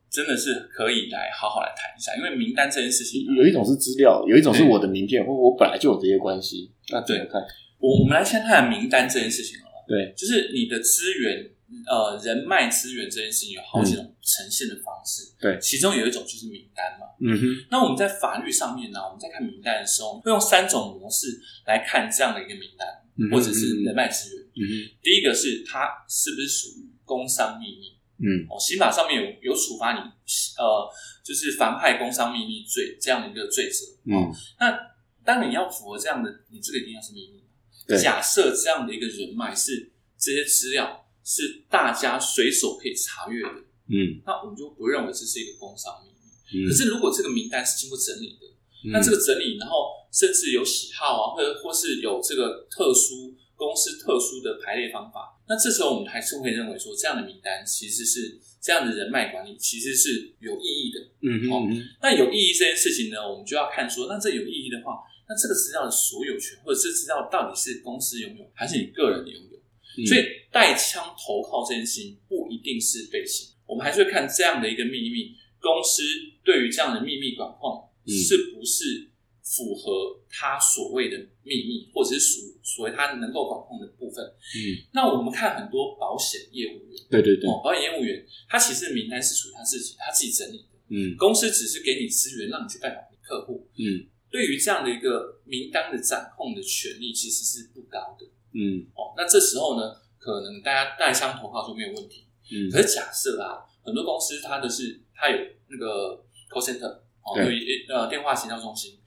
Speaker 3: 真的是可以来好好来谈一下，因为名单这件事情，
Speaker 2: 有一种是资料，有一种是我的名片，或我本来就有这些关系，那怎么看？
Speaker 3: 我我们来先看名单这件事情好了，
Speaker 2: 对，
Speaker 3: 就是你的资源。呃，人脉资源这件事情有好几种呈现的方式，
Speaker 2: 对
Speaker 3: 其中有一种就是名单嘛。
Speaker 2: 嗯哼，
Speaker 3: 那我们在法律上面呢，我们在看名单的时候，会用三种模式来看这样的一个名单。
Speaker 2: 嗯
Speaker 3: 或者是人脉资源。
Speaker 2: 嗯哼
Speaker 3: 第一个是它是不是属于工商秘密？
Speaker 2: 嗯
Speaker 3: 哦，刑法上面有有处罚你，呃，就是妨害工商秘密罪这样的一个罪责。
Speaker 2: 嗯，
Speaker 3: 那当你要符合这样的，你这个一定要是秘密。
Speaker 2: 对
Speaker 3: 假设这样的一个人脉是这些资料是大家随手可以查阅的，
Speaker 2: 嗯
Speaker 3: 那我们就不认为这是一个工商秘密。
Speaker 2: 嗯，
Speaker 3: 可是如果这个名单是经过整理的，那
Speaker 2: 嗯
Speaker 3: 这个整理，然后甚至有喜好啊，或者或是有这个特殊公司特殊的排列方法，那这时候我们还是会认为说，这样的名单其实是这样的人脉管理其实是有意义的。
Speaker 2: 嗯哼嗯
Speaker 3: 那有意义这件事情呢，我们就要看说，那这有意义的话，那这个资料的所有权，或者这资料到底是公司拥有还是你个人拥有？
Speaker 2: 嗯
Speaker 3: 所以带枪投靠这件事情不一定是背信，我们还是会看这样的一个秘密，公司对于这样的秘密管控
Speaker 2: 嗯
Speaker 3: 是不是符合他所谓的秘密，或者是属所谓他能够管控的部分。
Speaker 2: 嗯，
Speaker 3: 那我们看很多保险业务员，
Speaker 2: 对对对，
Speaker 3: 哦，保险业务员他其实名单是属于他自己，他自己整理的。
Speaker 2: 嗯
Speaker 3: 公司只是给你资源，让你去拜访客户。
Speaker 2: 嗯
Speaker 3: 对于这样的一个名单的掌控的权利，其实是不高的
Speaker 2: 嗯
Speaker 3: 哦。那这时候呢，可能大家带枪投靠就没有问题。
Speaker 2: 嗯
Speaker 3: 可是假设啊，很多公司它的是它有那个 call center 哦，
Speaker 2: 对
Speaker 3: 有一呃电话行销中心，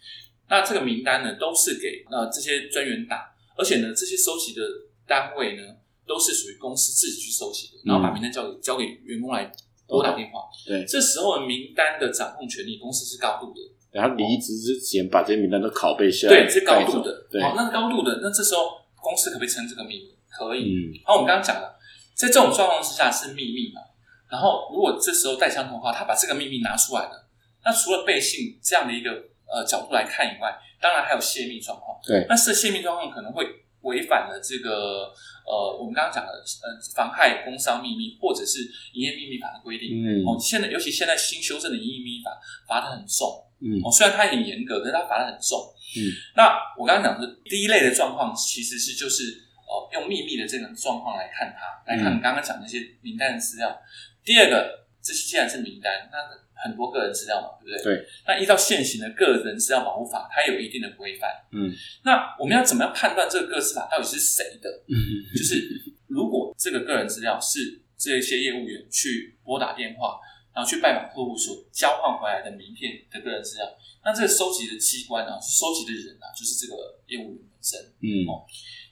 Speaker 3: 那这个名单呢都是给呃这些专员打，而且呢这些收集的单位呢都是属于公司自己去收集的，然后把名单交给交给员工来拨打电话。
Speaker 2: 对，
Speaker 3: 这时候名单的掌控权利，公司是高度的。
Speaker 2: 然后离职之前把这些名单都拷贝下来，
Speaker 3: 对，是高度的。
Speaker 2: 对，
Speaker 3: 好，那是高度的，那这时候公司可不可以称这个秘密？可以。
Speaker 2: 嗯
Speaker 3: 好，我们刚刚讲了，在这种状况之下是秘密嘛。然后，如果这时候带枪投靠，他把这个秘密拿出来了，那除了背信这样的一个呃角度来看以外，当然还有泄密状况。
Speaker 2: 对
Speaker 3: 那这泄密状况可能会违反了这个呃我们刚刚讲的呃妨害工商秘密或者是营业秘密法的规定。
Speaker 2: 嗯
Speaker 3: 哦，现在尤其现在新修正的营业秘密法罚的很重。
Speaker 2: 嗯
Speaker 3: 哦，虽然它很严格，可是它罚的很重。
Speaker 2: 嗯，
Speaker 3: 那我刚刚讲的第一类的状况，其实是就是呃用秘密的这种状况来看它，来看
Speaker 2: 你
Speaker 3: 刚刚讲那些名单的资料。第二个，这些既然是名单，那很多个人资料嘛，对不对？
Speaker 2: 对。
Speaker 3: 那依照现行的个人资料保护法，它有一定的规范。
Speaker 2: 嗯
Speaker 3: 那我们要怎么样判断这个个资法到底是谁的？
Speaker 2: 嗯
Speaker 3: 就是如果这个个人资料是这些业务员去拨打电话，然后去拜访客户所交换回来的名片的个人资料，那这个收集的机关啊，收集的人啊，就是这个业务员本身。
Speaker 2: 嗯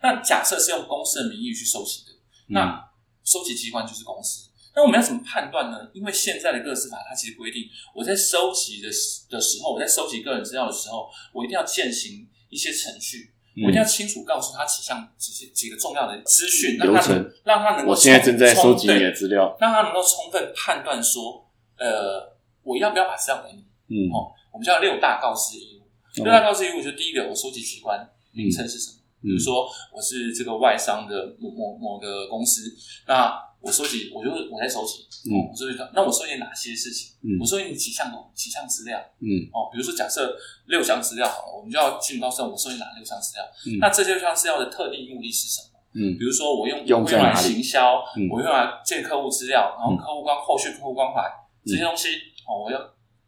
Speaker 3: 那假设是用公司的名义去收集的，
Speaker 2: 嗯
Speaker 3: 那收集机关就是公司。那我们要怎么判断呢？因为现在的个资法它其实规定，我在收集的时的时候，我在收集个人资料的时候，我一定要践行一些程序，
Speaker 2: 嗯
Speaker 3: 我一定要清楚告诉他几项几些几个重要的资讯，让他能让他能够
Speaker 2: 我现在正在收集你的资料，
Speaker 3: 让他能够充分判断说，呃，我要不要把资料给你？
Speaker 2: 嗯
Speaker 3: 哦，我们叫六大告知义务。
Speaker 2: 哦
Speaker 3: 六大告知义务就第一个，我收集机关名称是什么？比如
Speaker 2: 嗯
Speaker 3: 说我是这个外商的某某某个公司，那我收集，我就是我在收集，
Speaker 2: 嗯
Speaker 3: 哦，我收集到，那我收集哪些事情？
Speaker 2: 嗯
Speaker 3: 我收集几项几项资料？
Speaker 2: 嗯
Speaker 3: 哦，比如说假设六项资料好了，我们就要清楚告诉我收集哪六项资料。
Speaker 2: 嗯
Speaker 3: 那这六项资料的特定目的是什么？
Speaker 2: 嗯
Speaker 3: 比如说我用
Speaker 2: 用
Speaker 3: 用来行销，
Speaker 2: 嗯
Speaker 3: 我用来建客户资料，然后
Speaker 2: 嗯
Speaker 3: 客户关后续客户关怀这
Speaker 2: 嗯
Speaker 3: 些东西，哦，我要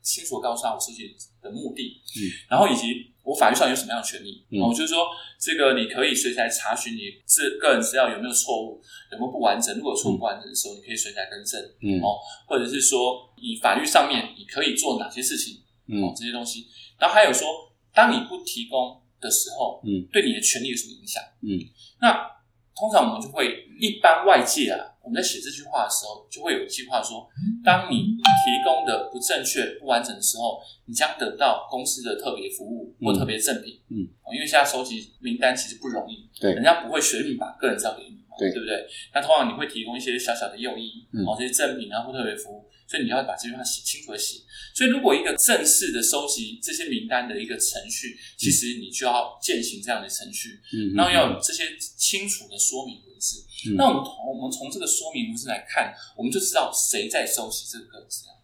Speaker 3: 清楚告诉他我收集的目的，
Speaker 2: 嗯，
Speaker 3: 然后以及我法律上有什么样的权利，
Speaker 2: 嗯。
Speaker 3: 哦，就是说这个你可以随时来查询你这个人资料有没有错误，有没有不完整，如果有错误不完整的时候，你可以随时来更正，
Speaker 2: 嗯。
Speaker 3: 哦或者是说你法律上面你可以做哪些事情，哦
Speaker 2: 嗯，
Speaker 3: 这些东西，然后还有说，当你不提供的时候，
Speaker 2: 嗯，
Speaker 3: 对你的权利有什么影响？
Speaker 2: 嗯，
Speaker 3: 那通常我们就会一般外界啊，我们在写这句话的时候，就会有一句话说，当你提供的不正确、不完整的时候，你将得到公司的特别服务或
Speaker 2: 嗯
Speaker 3: 特别赠品。
Speaker 2: 嗯
Speaker 3: 哦，因为现在收集名单其实不容易，
Speaker 2: 对
Speaker 3: 人家不会随便把个人资料给你嘛，
Speaker 2: 对
Speaker 3: 对不对？那通常你会提供一些小小的诱因，
Speaker 2: 嗯
Speaker 3: 哦，这些赠品啊或特别服务，所以你要把这句话写清楚的写。所以，如果一个正式的收集这些名单的一个程序，其实你就要践行这样的程序，
Speaker 2: 嗯，
Speaker 3: 然后要有这些清楚的说明文字。
Speaker 2: 嗯
Speaker 3: 那我们从我们从这个说明文字来看，我们就知道谁在收集这个资料。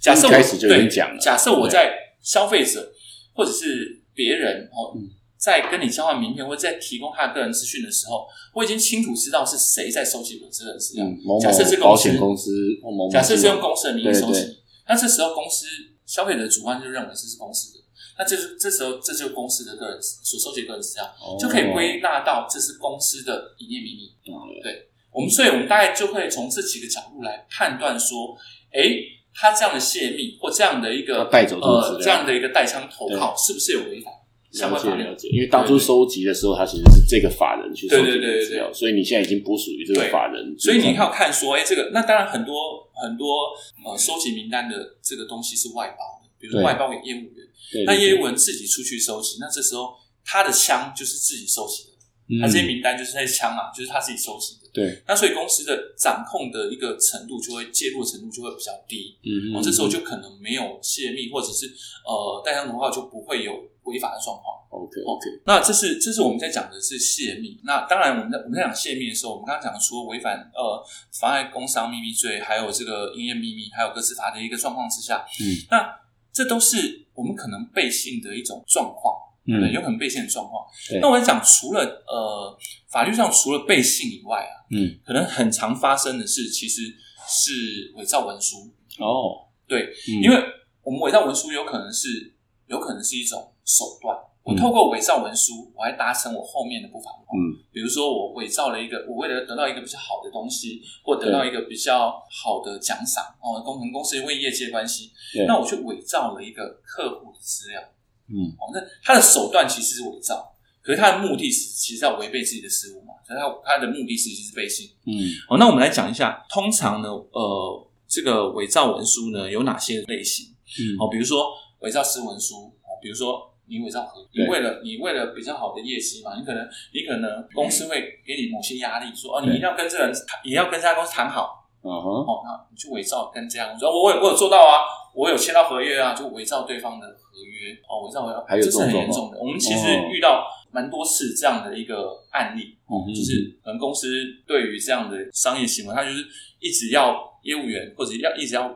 Speaker 3: 假设我对
Speaker 2: 讲了
Speaker 3: 假设我在消费者或者是别人哦
Speaker 2: 嗯，
Speaker 3: 在跟你交换名片或者在提供他的个人资讯的时候，我已经清楚知道是谁在收集我这个资料。
Speaker 2: 嗯某某
Speaker 3: 假设是
Speaker 2: 保
Speaker 3: 公司
Speaker 2: 险公司某某
Speaker 3: 假设是用公司的名义收
Speaker 2: 对。
Speaker 3: 集，那这时候公司消费者主观就认为这是公司的。那这是这时候这就是公司的个人所收集的个人资料，
Speaker 2: 哦。
Speaker 3: 就可以归纳到这是公司的营业秘密。
Speaker 2: 懂了。
Speaker 3: 我们所以，我们大概就会从这几个角度来判断说，诶，他这样的泄密或这样的一个呃这样的一个带枪投靠，是不是有违反相关法律？
Speaker 2: 了解，因为当初收集的时候，他其实是这个法人去收集
Speaker 3: 对对对对。
Speaker 2: 的资料，所以你现在已经不属于这个法人，
Speaker 3: 所以你要看说，哎，这个那当然很多很多呃收集名单的这个东西是外包的，比如说外包给业务员，
Speaker 2: 对
Speaker 3: 那业务员自己出去收集，那这时候他的枪就是自己收集的，
Speaker 2: 嗯。
Speaker 3: 他这些名单就是那些枪啊，就是他自己收集的。
Speaker 2: 对，
Speaker 3: 那所以公司的掌控的一个程度就会介入的程度就会比较低，
Speaker 2: 嗯
Speaker 3: 哦，这时候就可能没有泄密，或者是呃带枪投靠就不会有违法的状况。
Speaker 2: OK OK，
Speaker 3: 那这是这是我们在讲的是泄密。那当然，我们在我们在讲泄密的时候，我们刚刚讲的除了违反呃妨碍工商秘密罪，还有这个营业秘密，还有个资法的一个状况之下，
Speaker 2: 嗯，
Speaker 3: 那这都是我们可能背信的一种状况，
Speaker 2: 嗯
Speaker 3: 有可能背信的状况
Speaker 2: 对。
Speaker 3: 那我在讲，除了呃法律上除了背信以外啊，
Speaker 2: 嗯，
Speaker 3: 可能很常发生的是，其实是伪造文书。
Speaker 2: 哦，
Speaker 3: 对，
Speaker 2: 嗯
Speaker 3: 因为我们伪造文书有可能是有可能是一种手段。我
Speaker 2: 嗯
Speaker 3: 透过伪造文书，我还达成我后面的不法。
Speaker 2: 嗯，
Speaker 3: 比如说我伪造了一个，我为了得到一个比较好的东西，或得到一个比较好的奖赏哦，公可能公司因为业界关系，那我去伪造了一个客户的资料
Speaker 2: 嗯，
Speaker 3: 哦，那他的手段其实是伪造，可是他的目的是其实要违背自己的事物嘛，所以他他的目的其实是背信。
Speaker 2: 嗯，
Speaker 3: 好，那我们来讲一下，通常呢，呃，这个伪造文书呢有哪些类型？
Speaker 2: 嗯
Speaker 3: 哦，比如说伪造私文书，哦，比如说你伪造合，你为了你为了比较好的业绩嘛，你可能你可能公司会给你某些压力，说哦，你一定要跟这个人谈，你要跟这家公司谈好，
Speaker 2: 嗯哼，
Speaker 3: 哦，那你去伪造跟这家公司，哦我有我有做到啊，我有签到合约啊，就伪造对方的合约，哦，伪造伪造，
Speaker 2: 还有
Speaker 3: 这是很严重的。我们其实
Speaker 2: 哦。
Speaker 3: 遇到蛮多次这样的一个案例，哦，
Speaker 2: 嗯
Speaker 3: 就是可能公司对于这样的商业行为，他就是一直要业务员或者要一直要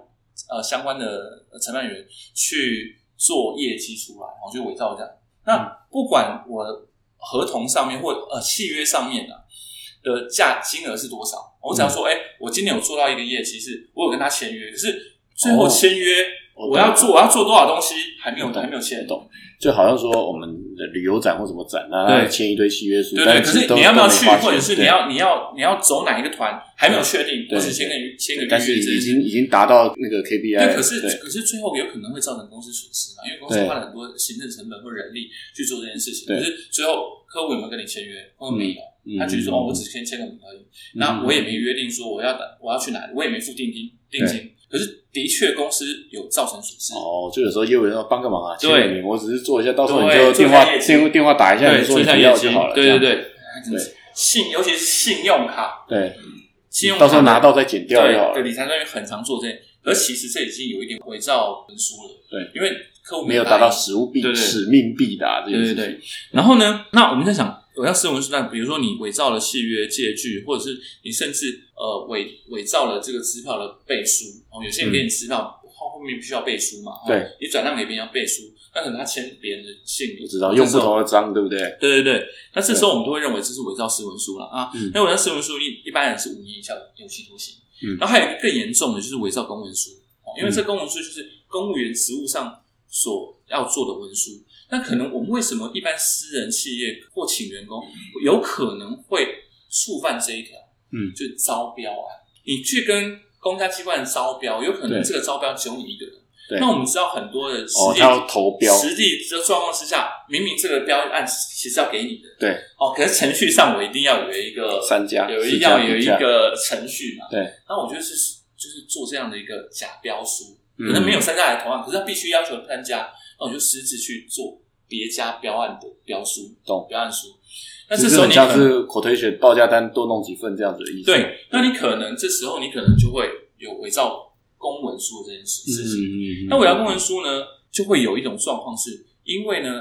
Speaker 3: 呃相关的呃承办员去做业绩出来，我就伪造这样。那不管我合同上面或呃契约上面啊的价金额是多少，我只要说，哎、我今年有做到一个业绩，是我有跟他签约，可是最后
Speaker 2: 哦
Speaker 3: 签约、
Speaker 2: 我
Speaker 3: 我要做我要做多少东西还没有还没有签，
Speaker 2: 懂。就好像说我们的旅游展或什么展，那他
Speaker 3: 对
Speaker 2: 签一堆契约书，
Speaker 3: 对对，可是你要不要去，或者是你要你要你要走哪一个团，还没有确定，
Speaker 2: 对
Speaker 3: 或是签个签个约
Speaker 2: 但是已经已经达到那个 KPI，
Speaker 3: 对，可是可是最后有可能会造成公司损失嘛，因为公司花了很多行政成本或人力去做这件事情。可是最后客户有没有跟你签约？或者没有？
Speaker 2: 嗯
Speaker 3: 他只是说哦，我只签签个名而已。那我也没约定说我要我要去哪里，我也没付定金定金。可是的确公司有造成损失。
Speaker 2: 哦，就有时候业务员说帮个忙啊，签
Speaker 3: 对
Speaker 2: 个名，我只是做一下，到时候你就电话电电话打一下，你说要就好了，
Speaker 3: 对对对，
Speaker 2: 对。
Speaker 3: 信尤其是信用卡，
Speaker 2: 对，
Speaker 3: 信用卡。
Speaker 2: 到时候拿到再减掉就好
Speaker 3: 对，理财专员很常做这件，而其实这已经有一点伪造文书了。
Speaker 2: 对，
Speaker 3: 因为客户
Speaker 2: 没有达到
Speaker 3: 答应
Speaker 2: 使务必使命必达这件事情，
Speaker 3: 对对对。然后呢，那我们在想，我要私文书，那比如说你伪造了契约借据，或者是你甚至呃伪伪造了这个支票的背书哦，有些人给你支票。后后面必须要背书嘛？哦
Speaker 2: 对，
Speaker 3: 你转让给别人要背书，那可能他签别人的姓名，
Speaker 2: 我知道用不同的章，对不对？
Speaker 3: 对对对，那这时候我们都会认为这是伪造私文书了啊。
Speaker 2: 嗯
Speaker 3: 那伪造私文书一一般人是五年以下的有期徒刑。
Speaker 2: 嗯
Speaker 3: 然后还有一个更严重的就是伪造公文书，哦，因为这公文书就是公务员职务上所要做的文书。那可能我们为什么一般私人企业或请员工有可能会触犯这一条？
Speaker 2: 嗯
Speaker 3: 就是招标啊，你去跟公家机关招标，有可能这个招标只有你一个人。
Speaker 2: 对
Speaker 3: 那我们知道很多的实
Speaker 2: 哦，要投标，
Speaker 3: 实际的状况之下，明明这个标案其实要给你的，
Speaker 2: 对，
Speaker 3: 哦，可是程序上我一定要有一个
Speaker 2: 三家
Speaker 3: 有一要有一个程序嘛，
Speaker 2: 对。
Speaker 3: 那我觉得是就是做这样的一个假标书，
Speaker 2: 嗯
Speaker 3: 可能没有三家来投案，可是他必须要求三家，那我就私自去做别家标案的标书，
Speaker 2: 懂
Speaker 3: 标案书。那这时候你可能
Speaker 2: 是 quotation 报价单多弄几份这样子的意思。
Speaker 3: 对，那你可能这时候你可能就会有伪造公文书这件事事情。
Speaker 2: 嗯，嗯嗯。
Speaker 3: 那伪造公文书呢，就会有一种状况是，因为呢，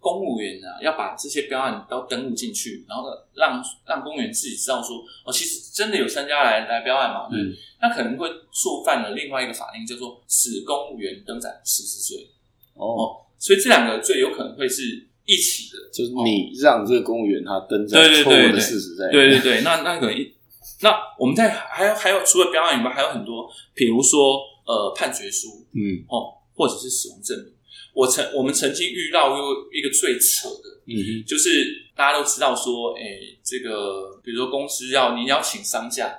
Speaker 3: 公务员啊要把这些标案都登录进去，然后呢，让让公务员自己知道说，哦，其实真的有三家来来标案嘛，对，
Speaker 2: 嗯
Speaker 3: 那可能会触犯了另外一个法令，叫做使公务员登载失实罪，
Speaker 2: 哦，
Speaker 3: 所以这两个罪有可能会是一起的，
Speaker 2: 就是你让这个公务员他登载错误的事实在，
Speaker 3: 对对对，那那可能一，那我们在还有还有除了标案以外，还有很多，比如说呃判决书，
Speaker 2: 嗯，
Speaker 3: 哦，或者是死亡证明。我曾我们曾经遇到过一个最扯的，
Speaker 2: 嗯哼，
Speaker 3: 就是大家都知道说，哎，这个比如说公司要你要请丧假，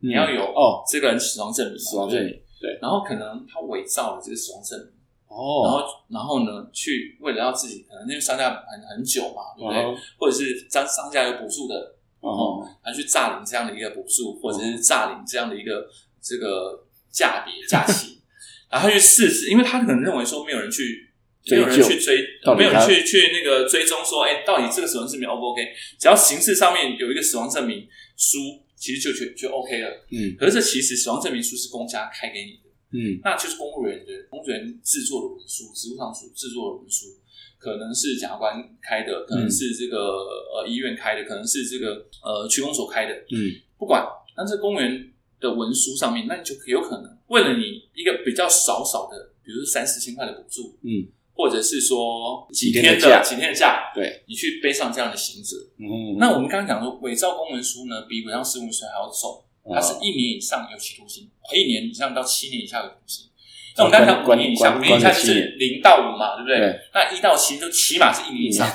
Speaker 3: 你要有
Speaker 2: 哦，
Speaker 3: 这个人死亡证明，
Speaker 2: 死亡证明
Speaker 3: 对，然后可能他伪造了这个死亡证明。哦。然
Speaker 2: 哦，
Speaker 3: 后，然后呢，去为了要自己可能因为商家很很久嘛，对不对？
Speaker 2: 哦。
Speaker 3: 或者是商商家有补助的，
Speaker 2: 哦，
Speaker 3: 他去诈领这样的一个补助，或者是诈领这样的一个这个价别假期，然后他去试试，因为他可能认为说没有人去，没
Speaker 2: 追究
Speaker 3: 有人去追没有人去去那个追踪说，哎，到底这个死亡证明 O 不 OK？只要形式上面有一个死亡证明书，其实就就就 OK 了。
Speaker 2: 嗯
Speaker 3: 可是这其实死亡证明书是公家开给你的。
Speaker 2: 嗯
Speaker 3: 那就是公务员的公务员制作的文书，职务上所制作的文书，可能是检察官开的，可能是这个、呃医院开的，可能是这个呃区公所开的，
Speaker 2: 嗯
Speaker 3: 不管，但是公务员的文书上面，那你就有可能为了你一个比较少少的，比如说三四千块的补助，
Speaker 2: 嗯，
Speaker 3: 或者是说几
Speaker 2: 天的假
Speaker 3: 几天的假，
Speaker 2: 对，
Speaker 3: 你去背上这样的刑责。
Speaker 2: 嗯，
Speaker 3: 那我们刚刚讲说，伪造公文书呢，比伪造事务书还要重。它是一年以上有期徒刑，一年以上到七年以下有期徒刑。那我们刚才讲五年以下，五年以下就是零到五嘛，对不对？
Speaker 2: 对
Speaker 3: 那一到七就起码是一年以上，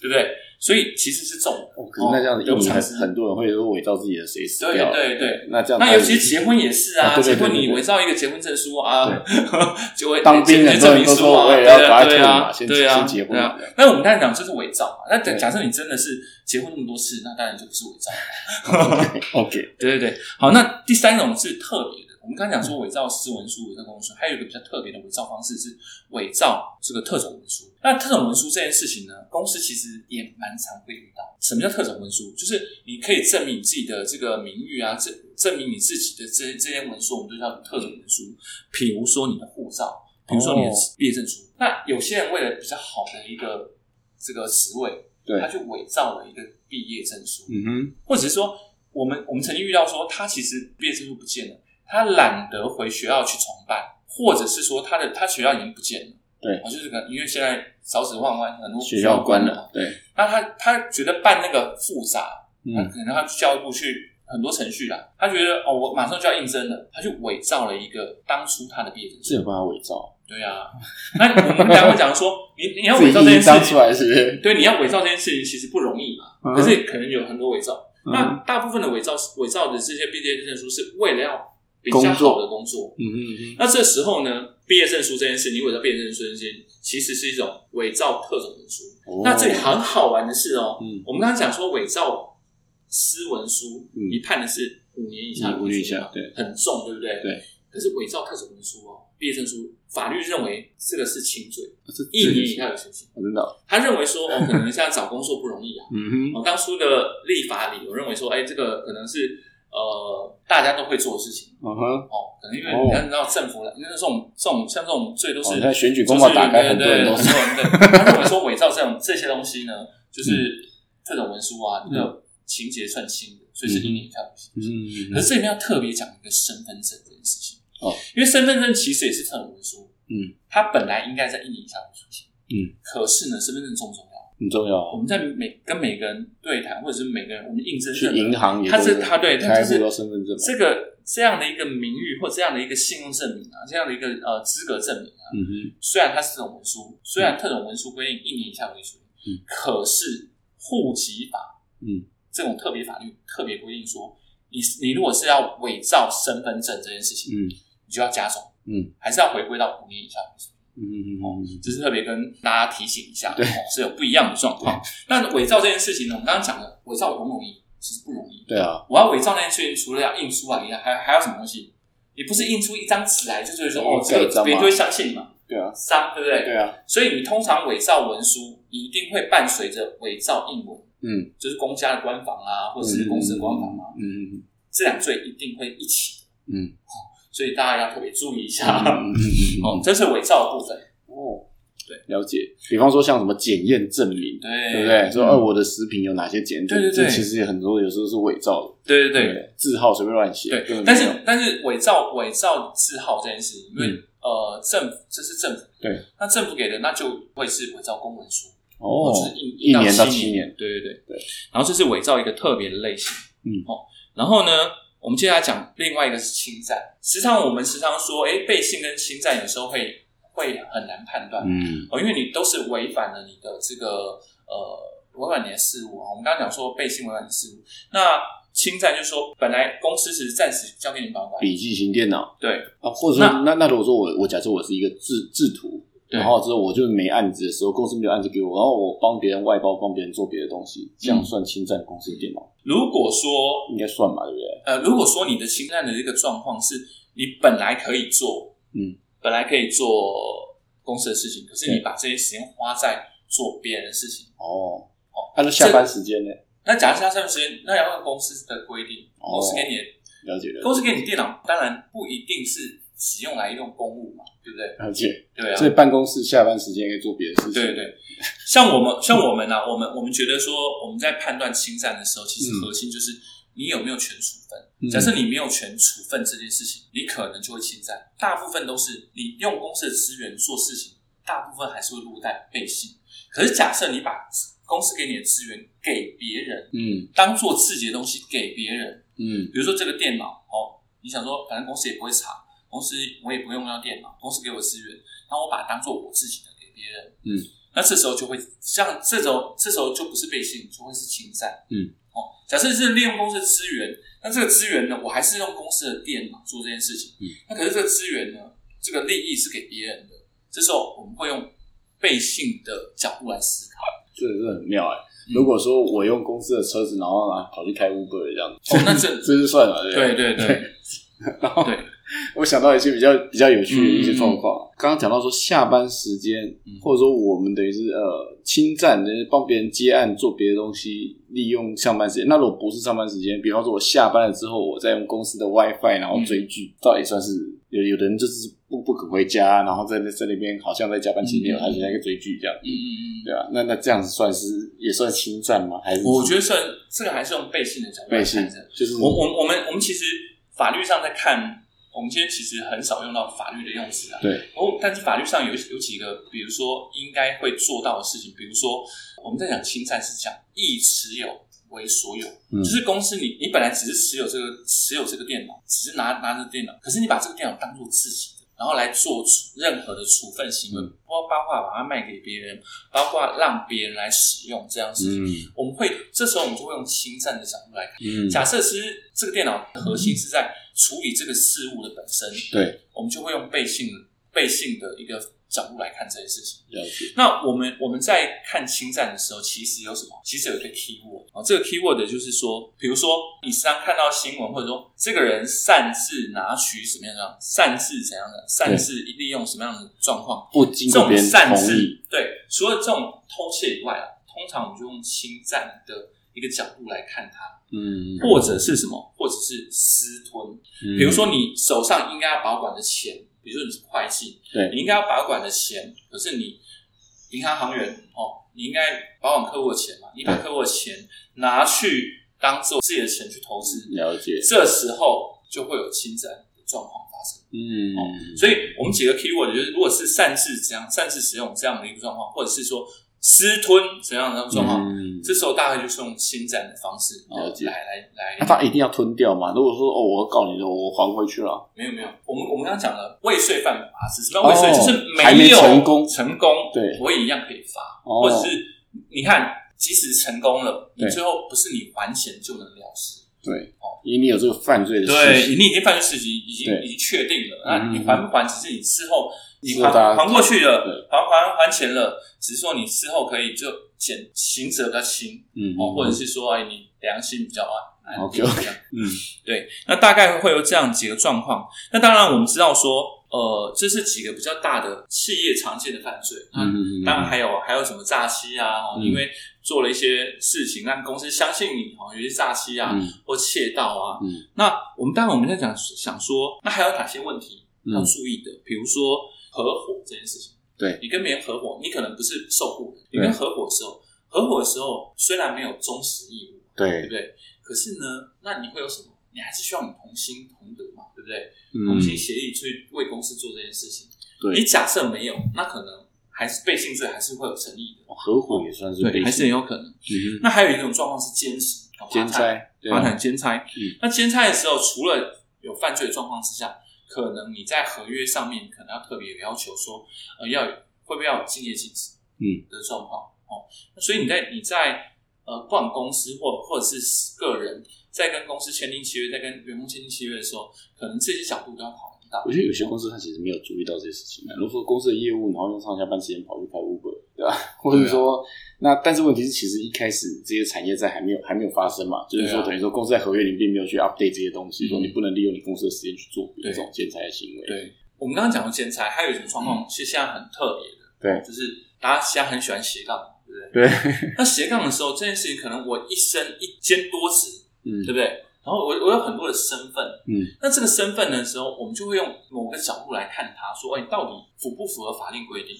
Speaker 3: 对不对？所以其实是重的。
Speaker 2: 哦可是那这样子，
Speaker 3: 得不
Speaker 2: 印尼很很多人会说伪造自己的谁死
Speaker 3: 对对对
Speaker 2: 那这样
Speaker 3: 那尤其结婚也是啊，结婚你伪造一个结婚证书啊，就会
Speaker 2: 当兵
Speaker 3: 结婚证明书啊，
Speaker 2: 说我也要
Speaker 3: 对啊对啊对啊，
Speaker 2: 先结婚
Speaker 3: 对啊
Speaker 2: 嘛这样。
Speaker 3: 那我们刚才讲这是伪造嘛，那
Speaker 2: 等
Speaker 3: 假设你真的是结婚那么多次，那当然就不是伪造。
Speaker 2: OK，
Speaker 3: 对对对，好，那第三种是特别的。我们刚才讲说伪造私文书、伪造公文书，还有一个比较特别的伪造方式是伪造这个特种文书。那特种文书这件事情呢，公司其实也蛮常会遇到。什么叫特种文书？就是你可以证明你自己的这个名誉啊，证证明你自己的这这些文书，我们都叫特种文书。比如说你的护照，比如说你的
Speaker 2: 哦
Speaker 3: 毕业证书。那有些人为了比较好的一个这个职位，
Speaker 2: 对
Speaker 3: 他就伪造了一个毕业证书。
Speaker 2: 嗯哼，
Speaker 3: 或者是说，我们我们曾经遇到说，他其实毕业证书不见了，他懒得回学校去重办，或者是说他的他学校已经不见了。
Speaker 2: 对
Speaker 3: 我就是可能因为现在少子化关，很多
Speaker 2: 学校关
Speaker 3: 了
Speaker 2: 对，
Speaker 3: 那他他觉得办那个复杂，他
Speaker 2: 嗯，
Speaker 3: 可能他教育部去很多程序啦，他觉得哦，我马上就要应征了，他就伪造了一个当初他的毕业证书。
Speaker 2: 是有办法伪造，
Speaker 3: 对啊，那我们刚刚会讲说，你你要伪造这件事情出
Speaker 2: 来是不是？
Speaker 3: 对，你要伪造这件事情其实不容易嘛，
Speaker 2: 嗯
Speaker 3: 可是可能有很多伪造。
Speaker 2: 嗯
Speaker 3: 那大部分的伪造伪造的这些毕业证书是为了要比较好的工作。
Speaker 2: 嗯嗯嗯，
Speaker 3: 那这时候呢，毕业证书这件事，你伪造毕业证书这件事，其实是一种伪造特种文书。
Speaker 2: 哦
Speaker 3: 那这里很好玩的是哦，
Speaker 2: 嗯
Speaker 3: 我们刚刚讲说伪造私文书，
Speaker 2: 嗯
Speaker 3: 你判的是五年以下的
Speaker 2: 五年以下，对，
Speaker 3: 很重，对不对？
Speaker 2: 对。
Speaker 3: 可是伪造特种文书哦，毕业证书，法律认为这个是轻罪，
Speaker 2: 这
Speaker 3: 一年以下有刑刑。
Speaker 2: 我真的哦，
Speaker 3: 他认为说，哦，可能现在找工作不容易啊，
Speaker 2: 嗯哼，
Speaker 3: 哦，当初的立法理由认为说，哎，这个可能是呃大家都会做的事情
Speaker 2: 嗯哼，
Speaker 3: 哦，可能因为
Speaker 2: 哦
Speaker 3: 你看，你知道政府了，因为这种这种像这种罪都是
Speaker 2: 在选举公报打开，
Speaker 3: 就是
Speaker 2: 很多人都是
Speaker 3: 他认为说伪造这种这些东西呢，就是这种文书啊，
Speaker 2: 嗯
Speaker 3: 那个情节算轻的，所以是一年以下有刑。
Speaker 2: 嗯
Speaker 3: 可是这里面要特别讲一个身份证这件事情
Speaker 2: 哦，
Speaker 3: 因为身份证其实也是特种文书，
Speaker 2: 嗯，
Speaker 3: 它本来应该在一年以下有出现，
Speaker 2: 嗯，
Speaker 3: 可是呢，身份证重不重要？
Speaker 2: 很重要哦。
Speaker 3: 我们在每跟每个人对谈，或者是每个人我们印证
Speaker 2: 去银行也
Speaker 3: 他是他对他就是这个这样的一个名誉或这样的一个信用证明啊，这样的一个呃资格证明啊，
Speaker 2: 嗯哼，
Speaker 3: 虽然它是这种文书，虽然特种文书规定一年以下为处理，
Speaker 2: 嗯
Speaker 3: 可是户籍法
Speaker 2: 嗯
Speaker 3: 这种特别法律特别规定说，你你如果是要伪造身份证这件事情，
Speaker 2: 嗯
Speaker 3: 你就要加重，
Speaker 2: 嗯
Speaker 3: 还是要回归到五年以下为处理。
Speaker 2: 嗯嗯
Speaker 3: 哦
Speaker 2: 嗯，
Speaker 3: 这是特别跟大家提醒一下，
Speaker 2: 对
Speaker 3: 哦，是有不一样的状况。那伪造这件事情呢，我们刚刚讲的伪造容不容易？其实不容易。
Speaker 2: 对啊，
Speaker 3: 我要伪造那件事情，除了要印出来以外，还还有什么东西？你不是印出一张纸来，就觉得说哦，这个别人就会相信你嘛，
Speaker 2: 对啊，
Speaker 3: 三对不对？
Speaker 2: 对啊，
Speaker 3: 所以你通常伪造文书，你一定会伴随着伪造印文，
Speaker 2: 嗯，
Speaker 3: 就是公家的官房啊，或者是公司的官房啊，
Speaker 2: 嗯嗯
Speaker 3: 这两罪一定会一起。
Speaker 2: 嗯
Speaker 3: 所以大家要特别注意一
Speaker 2: 嗯
Speaker 3: 下。
Speaker 2: 嗯嗯。
Speaker 3: 哦，这是伪造的部分。
Speaker 2: 哦，
Speaker 3: 对，
Speaker 2: 了解。比方说像什么检验证明，
Speaker 3: 对。
Speaker 2: 对不对？说
Speaker 3: 嗯
Speaker 2: 哦，我的食品有哪些检验证明？
Speaker 3: 对对对。
Speaker 2: 这其实也很多有时候是伪造的，
Speaker 3: 对对对，
Speaker 2: 字号随便乱写，根
Speaker 3: 对，但是但是伪造伪造字号这件事情，因为、
Speaker 2: 嗯。
Speaker 3: 呃政府这是政府。
Speaker 2: 对，
Speaker 3: 那政府给的那就会是伪造公文书，
Speaker 2: 哦
Speaker 3: 就是一
Speaker 2: 一年到
Speaker 3: 七
Speaker 2: 七年，
Speaker 3: 对对对。
Speaker 2: 对。
Speaker 3: 然后这是伪造一个特别的类型，
Speaker 2: 嗯。
Speaker 3: 哦，然后呢，我们接下来讲另外一个是侵占。时常我们时常说，哎，背信跟侵占有时候会会很难判断。
Speaker 2: 嗯
Speaker 3: 哦，因为你都是违反了你的这个呃违反你的事物啊。我们刚刚讲说背信违反你的事物，那侵占就是说本来公司只是暂时交给你保管，
Speaker 2: 笔记型电脑
Speaker 3: 对
Speaker 2: 啊，或者说那那如果说我我假设我是一个制制图，
Speaker 3: 对
Speaker 2: 然后之后我就没案子的时候，公司没有案子给我，然后我帮别人外包，帮别人做别的东西，这样算侵占公司的电脑？
Speaker 3: 如果说
Speaker 2: 应该算吧，对不对？
Speaker 3: 呃，如果说你的侵占的这个状况是你本来可以做，
Speaker 2: 嗯，
Speaker 3: 本来可以做公司的事情，可是你把这些时间花在做别人的事情，
Speaker 2: 哦。
Speaker 3: 哦，
Speaker 2: 那就下班时间呢？
Speaker 3: 那假设他下班时间，那要按公司的规定，
Speaker 2: 哦。
Speaker 3: 公司给你的
Speaker 2: 了解了
Speaker 3: 公司给你电脑，当然不一定是只用来用公务嘛，对不对？
Speaker 2: 而且，
Speaker 3: 对啊，
Speaker 2: 所以办公室下班时间可以做别的事情。
Speaker 3: 对对，像我们像我们呢、啊，我们我们觉得说我们在判断侵占的时候，其实
Speaker 2: 嗯
Speaker 3: 核心就是你有没有权处分。
Speaker 2: 嗯
Speaker 3: 假设你没有权处分这件事情，你可能就会侵占。大部分都是你用公司的资源做事情，大部分还是会落在背信。可是假设你把公司给你的资源给别人，
Speaker 2: 嗯
Speaker 3: 当做自己的东西给别人，
Speaker 2: 嗯
Speaker 3: 比如说这个电脑哦，你想说反正公司也不会查，公司我也不用到电脑，公司给我资源，那我把它当做我自己的给别人，
Speaker 2: 嗯，
Speaker 3: 那这时候就会像这种这时候就不是背信，就会是侵占，
Speaker 2: 嗯，
Speaker 3: 哦，假设是利用公司的资源，那这个资源呢，我还是用公司的电脑做这件事情，
Speaker 2: 嗯，
Speaker 3: 那可是这个资源呢，这个利益是给别人的，这时候我们会用背信的角度来思考，
Speaker 2: 这个是很妙哎。
Speaker 3: 嗯。
Speaker 2: 如果说我用公司的车子，然后呢跑去开 Uber 这样，
Speaker 3: 哦，那这
Speaker 2: 这是算了，
Speaker 3: 对
Speaker 2: 不
Speaker 3: 对。对。
Speaker 2: 然后
Speaker 3: 对，
Speaker 2: 我想到一些比较比较有趣的一些
Speaker 3: 嗯
Speaker 2: 状况。刚刚讲到说下班时间，
Speaker 3: 嗯
Speaker 2: 或者说我们等于是呃侵占，就是帮别人接案做别的东西，利用上班时间。那如果不是上班时间，比方说我下班了之后，我再用公司的 WiFi 然后追剧，到底算是有有的人就是不不肯回家，然后在那在那边好像在加班，其实没有，
Speaker 3: 嗯
Speaker 2: 他就在一个追剧这样。
Speaker 3: 嗯嗯嗯。
Speaker 2: 对啊，那那这样子算是也算侵占吗？还是
Speaker 3: 我觉得算这个还是用背信的角度来
Speaker 2: 背信。就是
Speaker 3: 我我我们我们其实法律上在看，我们今天其实很少用到法律的用词啊。
Speaker 2: 对，
Speaker 3: 哦，但是法律上有有几个，比如说应该会做到的事情，比如说我们在讲侵占是讲一持有为所有，
Speaker 2: 嗯
Speaker 3: 就是公司你你本来只是持有这个持有这个电脑，只是拿拿着电脑，可是你把这个电脑当做自己的。然后来做出任何的处分行为，
Speaker 2: 嗯。
Speaker 3: 包包括把它卖给别人，包括让别人来使用这样事情，
Speaker 2: 嗯。
Speaker 3: 我们会这时候我们就会用侵占的角度来看。
Speaker 2: 嗯，
Speaker 3: 假设其实这个电脑的核心是在处理这个事物的本身，
Speaker 2: 对，
Speaker 3: 我们就会用背信背信的一个角度来看这件事情。
Speaker 2: 了解，
Speaker 3: 那我们我们在看侵占的时候，其实有什么？其实有一个 key word 啊，这个 key word 就是说，比如说你时常看到新闻，或者说这个人擅自拿取什么样的，擅自怎样的，擅自利用什么样的状况，
Speaker 2: 不经
Speaker 3: 这种擅自，对，除了这种偷窃以外啊，通常我们就用侵占的一个角度来看它，
Speaker 2: 嗯，
Speaker 3: 或者是什么，或者是私吞。
Speaker 2: 嗯
Speaker 3: 比如说你手上应该要保管的钱，比如说你是会计，
Speaker 2: 对。
Speaker 3: 你应该要保管的钱，可是你银行行员哦，你应该保管客户的钱嘛，你把客户的钱拿去当做自己的钱去投资，
Speaker 2: 了解，
Speaker 3: 这时候就会有侵占的状况发生。
Speaker 2: 嗯，
Speaker 3: 所以我们几个 keyword 就是，如果是擅自这样擅自使用这样的一个状况，或者是说私吞怎样的状况，
Speaker 2: 嗯。
Speaker 3: 这时候大概就是用侵占的方式来来来
Speaker 2: 那他一定要吞掉嘛？如果说哦，我要告你的，我还回去了，
Speaker 3: 没有没有，我们我们刚刚讲了未遂犯法是什么未遂？
Speaker 2: 哦。
Speaker 3: 就是
Speaker 2: 还没
Speaker 3: 有
Speaker 2: 成功。
Speaker 3: 成功，
Speaker 2: 对。
Speaker 3: 我也一样可以罚，
Speaker 2: 哦。
Speaker 3: 或者是你看，即使成功了，你最后不是你还钱就能了事，
Speaker 2: 对。
Speaker 3: 哦，
Speaker 2: 因为你有这个犯罪的事
Speaker 3: 对，
Speaker 2: 实，
Speaker 3: 你已经犯罪事情已经
Speaker 2: 对。
Speaker 3: 已经确定了，
Speaker 2: 嗯。
Speaker 3: 那你还不还只是你事后你还还过去了，还还还钱了，只是说你事后可以就减刑责比较轻
Speaker 2: 嗯，
Speaker 3: 哦，或者是说哎你良心比较安安定
Speaker 2: OK，OK
Speaker 3: 这样。
Speaker 2: 嗯
Speaker 3: 对，那大概会有这样几个状况。那当然，我们知道说，呃，这是几个比较大的企业常见的犯罪。那
Speaker 2: 嗯嗯，
Speaker 3: 当然还有还有什么诈欺啊，哦
Speaker 2: 嗯
Speaker 3: 因为做了一些事情让公司相信你，哦，有些诈欺啊，
Speaker 2: 嗯
Speaker 3: 或窃盗啊。
Speaker 2: 嗯
Speaker 3: 那我们当然我们在讲想说，那还有哪些问题要
Speaker 2: 嗯
Speaker 3: 注意的？比如说合伙这件事情。
Speaker 2: 对
Speaker 3: 你跟别人合伙，你可能不是受雇人，你跟合伙的时候，合伙的时候虽然没有忠实义务，对不
Speaker 2: 对，
Speaker 3: 可是呢，那你会有什么？你还是需要你同心同德嘛，对不对？
Speaker 2: 嗯
Speaker 3: 同心协力去为公司做这件事情。
Speaker 2: 对
Speaker 3: 你假设没有，那可能还是背信罪还是会有成立的，
Speaker 2: 合伙也算是被
Speaker 3: 对，还是很有可能。
Speaker 2: 嗯
Speaker 3: 那还有一种状况是兼职，
Speaker 2: 兼，差，对
Speaker 3: 法
Speaker 2: 啊
Speaker 3: 产兼差。
Speaker 2: 嗯
Speaker 3: 那兼差的时候，除了有犯罪的状况之下，可能你在合约上面可能要特别有要求说，呃，要会不会要有敬业禁止，
Speaker 2: 嗯
Speaker 3: 的状况哦。那所以你在你在呃，不管公司或或者是个人在跟公司签订契约，在跟员工签订契约的时候，可能这些角度都要考虑到
Speaker 2: 我。觉得有些公司他其实没有注意到这些事情啊。如果说公司的业务，然后用上下班时间跑去开 Uber，对吧？或者说，那但是问题是，其实一开始这些产业在还没有还没有发生嘛，就是说等于说公司在合约里并没有去 update 这些东西，
Speaker 3: 嗯
Speaker 2: 说你不能利用你公司的时间去做这种剪裁的行为。
Speaker 3: 对，我们刚刚讲到剪裁，还有一种状况，其实现在很特别的，
Speaker 2: 对
Speaker 3: 就是大家现在很喜欢斜杠，对不对？
Speaker 2: 对，
Speaker 3: 那斜杠的时候，这件事情可能我一生一兼多职，
Speaker 2: 嗯
Speaker 3: 对不对？然后我我有很多的身份，
Speaker 2: 嗯，
Speaker 3: 那这个身份的时候，我们就会用某个角度来看他，说，哎，到底符不符合法令规定？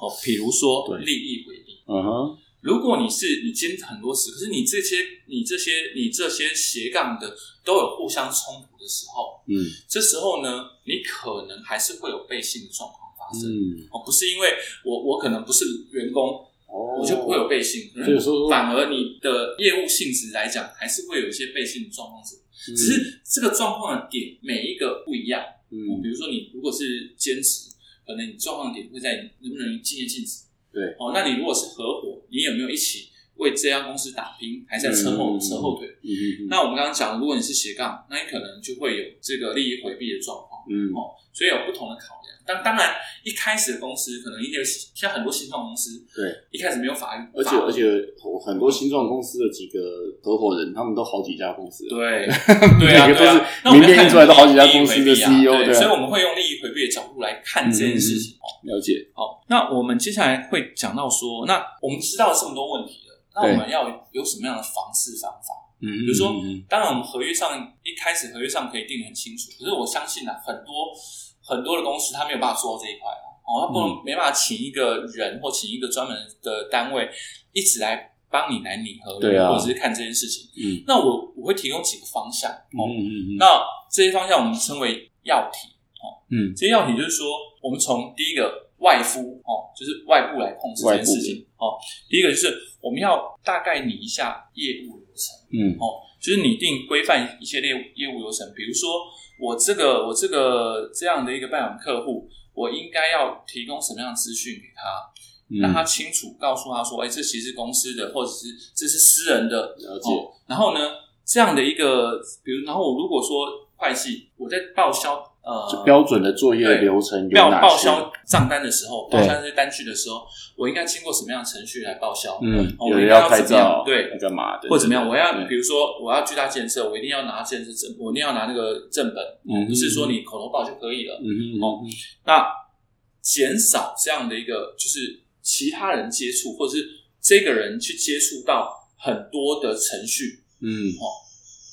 Speaker 3: 哦，比如说
Speaker 2: 对
Speaker 3: 利益规定。
Speaker 2: 嗯哼，
Speaker 3: 如果你是你兼很多职，可是你这些你这些你这些斜杠的都有互相冲突的时候，
Speaker 2: 嗯
Speaker 3: 这时候呢，你可能还是会有背信的状况发生。
Speaker 2: 嗯，
Speaker 3: 哦，不是因为我我可能不是员工，
Speaker 2: 哦
Speaker 3: 我就不会有背信，可
Speaker 2: 所以说
Speaker 3: 反而你的业务性质来讲，还是会有一些背信的状况。只是这个状况的点每一个不一样。哦
Speaker 2: 嗯
Speaker 3: 比如说你如果是兼职，可能你状况点会在能不能敬业禁止。
Speaker 2: 对
Speaker 3: 哦，那你如果是合伙，你有没有一起为这家公司打拼，还在车后、
Speaker 2: 嗯
Speaker 3: 车后腿？
Speaker 2: 嗯嗯
Speaker 3: 那我们刚刚讲，如果你是斜杠，那你可能就会有这个利益回避的状况。
Speaker 2: 嗯
Speaker 3: 哦，所以有不同的考量。当当然，一开始的公司可能一个像很多新创公司，
Speaker 2: 对，
Speaker 3: 一开始没有法律，
Speaker 2: 而且而且很多新创公司的几个合伙人，他们都好几家公司。
Speaker 3: 对 对啊，
Speaker 2: 都
Speaker 3: 对啊
Speaker 2: 是
Speaker 3: 那我们看
Speaker 2: 名片印出来都好几家公司的 CEO
Speaker 3: 对，所以我们会用利益回避的角度来看这件事情。哦，
Speaker 2: 了解。
Speaker 3: 好，那我们接下来会讲到说，那我们知道这么多问题了，那我们要有什么样的防治方法？
Speaker 2: 嗯，
Speaker 3: 比如说
Speaker 2: 嗯，
Speaker 3: 当然我们合约上一开始合约上可以定得很清楚，可是我相信啊，很多很多的公司他没有办法做到这一块啊，哦，他不能、没办法请一个人或请一个专门的单位一直来帮你来拟合约，或者是看这件事情。
Speaker 2: 嗯。
Speaker 3: 那我我会提供几个方向哦，
Speaker 2: 嗯嗯嗯，
Speaker 3: 那这些方向我们称为要题。
Speaker 2: 嗯。
Speaker 3: 这些要题就是说，我们从第一个外敷哦，就是外部来控制这件事情哦。第一个就是我们要大概拟一下业务流程
Speaker 2: 嗯
Speaker 3: 哦，就是拟定规范一些业务业务流程。比如说，我这个我这个这样的一个拜访客户，我应该要提供什么样的资讯给他，
Speaker 2: 嗯
Speaker 3: 让他清楚告诉他说，哎，这其实是公司的，或者是这是私人的，
Speaker 2: 了解
Speaker 3: 哦。然后呢，这样的一个，比如，然后我如果说会计，我在报销呃
Speaker 2: 就标准的作业流程有
Speaker 3: 报
Speaker 2: 哪些？
Speaker 3: 报销账单的时候，
Speaker 2: 对
Speaker 3: 报销这些单据的时候，我应该经过什么样的程序来报销？
Speaker 2: 嗯，
Speaker 3: 哦
Speaker 2: 有人
Speaker 3: 我应该要
Speaker 2: 拍
Speaker 3: 怎么样
Speaker 2: 照，
Speaker 3: 对
Speaker 2: 要干嘛的，
Speaker 3: 或者怎么样？我要
Speaker 2: 对
Speaker 3: 比如说我要巨大建设，我一定要拿建设证，我一定要拿那个正本，
Speaker 2: 嗯
Speaker 3: 不是说你口头报就可以了。
Speaker 2: 嗯嗯
Speaker 3: 哦那减少这样的一个就是其他人接触，或者是这个人去接触到很多的程序，
Speaker 2: 嗯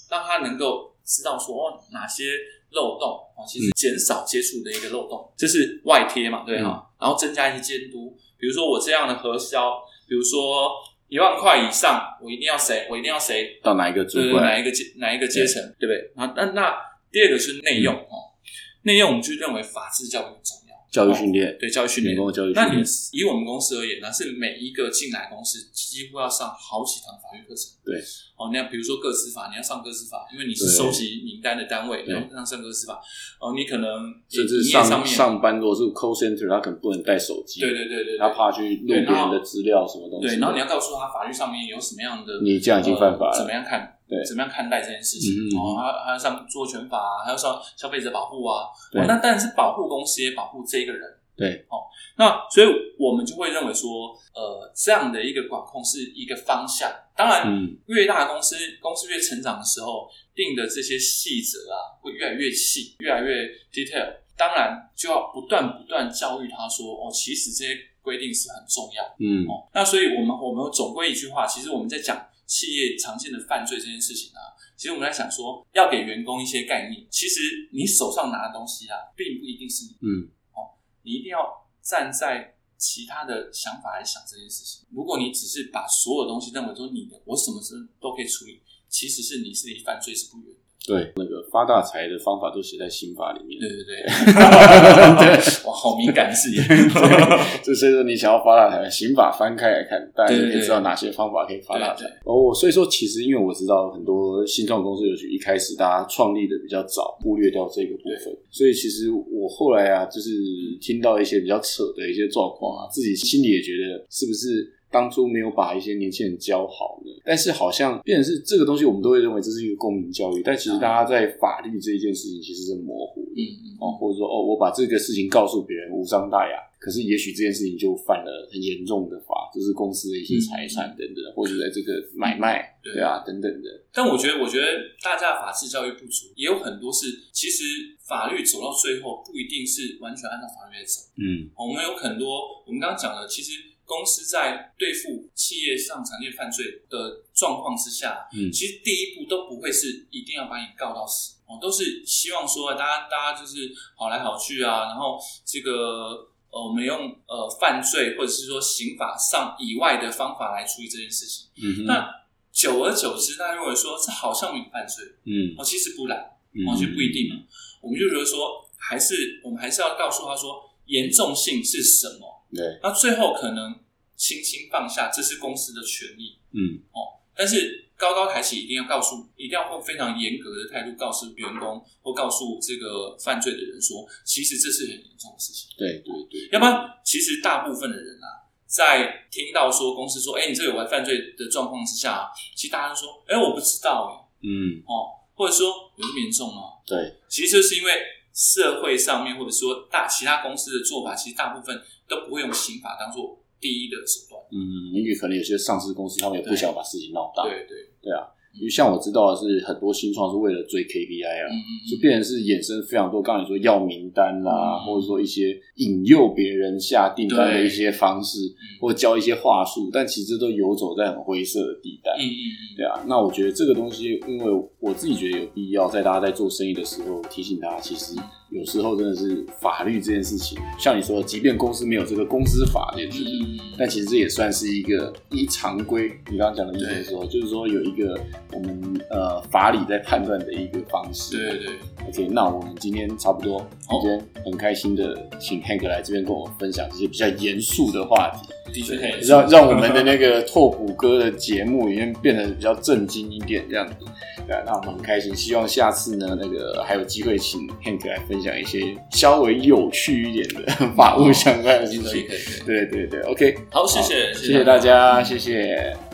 Speaker 3: 让他能够知道说哦哪些漏洞啊，其实减少接触的一个漏洞，这是外贴嘛，对哈、然后增加一些监督，比如说我这样的核销，比如说一万块以上，我一定要谁，我一定要谁，
Speaker 2: 到哪一个主
Speaker 3: 管。对，哪？一个阶哪一个阶层，对。不对？然后那那第二个是内用哦，内用我们就认为法治教育很重要，
Speaker 2: 教育训练，
Speaker 3: 对教育训练
Speaker 2: 员。工的教育训
Speaker 3: 那你，以我们公司而言，呢是每一个进来公司几乎要上好几堂法律课程。
Speaker 2: 对，
Speaker 3: 哦，那比如说个资法，你要上个资法，因为你是收集名单的单位，你
Speaker 2: 对
Speaker 3: 要上上个资法。哦，你可能
Speaker 2: 甚至
Speaker 3: 上面，
Speaker 2: 上班，如果是 call center，他可能不能带手机，
Speaker 3: 对对对对，
Speaker 2: 他怕去录别人的资料什么东西。
Speaker 3: 对，然后你要告诉他法律上面有什么样的，
Speaker 2: 你这样已经犯法了
Speaker 3: 呃怎么样看？
Speaker 2: 对
Speaker 3: 怎么样看待这件事情？哦，还还要上著作权法啊，还要上消费者保护啊。那当然是保护公司，也保护这个人。
Speaker 2: 对，
Speaker 3: 哦，那所以我们就会认为说，呃，这样的一个管控是一个方向。当然，
Speaker 2: 嗯
Speaker 3: 越大的公司，公司越成长的时候，定的这些细则啊，会越来越细，越来越 detail。当然，就要不断不断教育他说，哦，其实这些规定是很重要。
Speaker 2: 嗯
Speaker 3: 哦，那所以我们我们总归一句话，其实我们在讲企业常见的犯罪这件事情啊，其实我们在想说，要给员工一些概念。其实你手上拿的东西啊，并不一定是你，
Speaker 2: 嗯
Speaker 3: 你一定要站在其他的想法来想这件事情。如果你只是把所有东西认为说你的，我什么事都可以处理，其实是你是离犯罪是不远的。
Speaker 2: 对，那个发大财的方法都写在刑法里面对。
Speaker 3: 对对 对，哇，好敏感的字眼。
Speaker 2: 就所以说，你想要发大财，刑法翻开来看，大家就知道哪些方法可以发大财。哦，所以说，其实因为我知道很多新创公司，尤其一开始大家创立的比较早，忽略掉这个部分，所以其实我后来啊，就是听到一些比较扯的一些状况啊，自己心里也觉得是不是。当初没有把一些年轻人教好呢，但是好像变成是这个东西，我们都会认为这是一个公民教育，但其实大家在法律这一件事情其实是模糊的。
Speaker 3: 嗯嗯，
Speaker 2: 哦，或者说哦，我把这个事情告诉别人无伤大雅，可是也许这件事情就犯了很严重的法，就是公司的一些财产等等，或者在这个买卖，
Speaker 3: 对。
Speaker 2: 对啊，等等的，
Speaker 3: 但我觉得，我觉得大家的法治教育不足，也有很多是其实法律走到最后不一定是完全按照法律来走。
Speaker 2: 嗯。
Speaker 3: 我们有很多，我们刚刚讲了，其实公司在对付企业上常见犯罪的状况之下，
Speaker 2: 嗯
Speaker 3: 其实第一步都不会是一定要把你告到死哦，都是希望说大家大家就是好来好去啊，然后这个呃我们用呃犯罪或者是说刑法上以外的方法来处理这件事情。
Speaker 2: 嗯哼
Speaker 3: 那久而久之，大家认为说这好像没有犯罪
Speaker 2: 嗯
Speaker 3: 哦，其实不然。
Speaker 2: 嗯
Speaker 3: 哦，就不一定嘛。我们就觉得说，还是我们还是要告诉他说严重性是什么。
Speaker 2: 对，
Speaker 3: 那最后可能轻轻放下，这是公司的权利
Speaker 2: 嗯
Speaker 3: 哦。但是高高抬起，一定要告诉，一定要用非常严格的态度告诉员工或告诉这个犯罪的人说，其实这是很严重的事情。
Speaker 2: 对对对，
Speaker 3: 要不然，其实大部分的人啊，在听到说公司说，哎、你这个有犯罪的状况之下，其实大家都说，哎、我不知道、哎，
Speaker 2: 嗯
Speaker 3: 哦，或者说有这么严重吗？
Speaker 2: 对，
Speaker 3: 其实就是因为社会上面或者说大其他公司的做法，其实大部分都不会用刑法当做第一的手段。
Speaker 2: 嗯，因为可能有些上市公司他们也不想把事情闹大，
Speaker 3: 对对，
Speaker 2: 对啊，像我知道的是很多新创是为了追 KPI 啊，就变成是衍生非常多，刚才你说要名单啦，
Speaker 3: 嗯。
Speaker 2: 或者说一些引诱别人下订单的一些方式，或教一些话术，但其实都游走在很灰色的地带。
Speaker 3: 嗯嗯嗯。
Speaker 2: 对啊，那我觉得这个东西，因为我自己觉得有必要在大家在做生意的时候提醒大家，其实有时候真的是法律这件事情，像你说，即便公司没有这个公司法这件事情，
Speaker 3: 嗯嗯。
Speaker 2: 但其实这也算是一个一常规。你刚刚讲的意思是说，就是说有一个我们呃法理在判断的一个方式。
Speaker 3: 对对对
Speaker 2: ，OK，那我们今天差不多，
Speaker 3: 好
Speaker 2: 今天很开心的请 Hank 来这边跟我们分享这些比较严肃的话题，
Speaker 3: 的确可以
Speaker 2: 让让我们的那个拓普哥的节目里面变得比较正经一点，这样子。对啊，那我们很开心，希望下次呢，那个还有机会请 Hank 来分享一些稍微有趣一点的法务相关的事情。对对对，OK，
Speaker 3: 好，谢谢
Speaker 2: 谢谢大家，谢谢。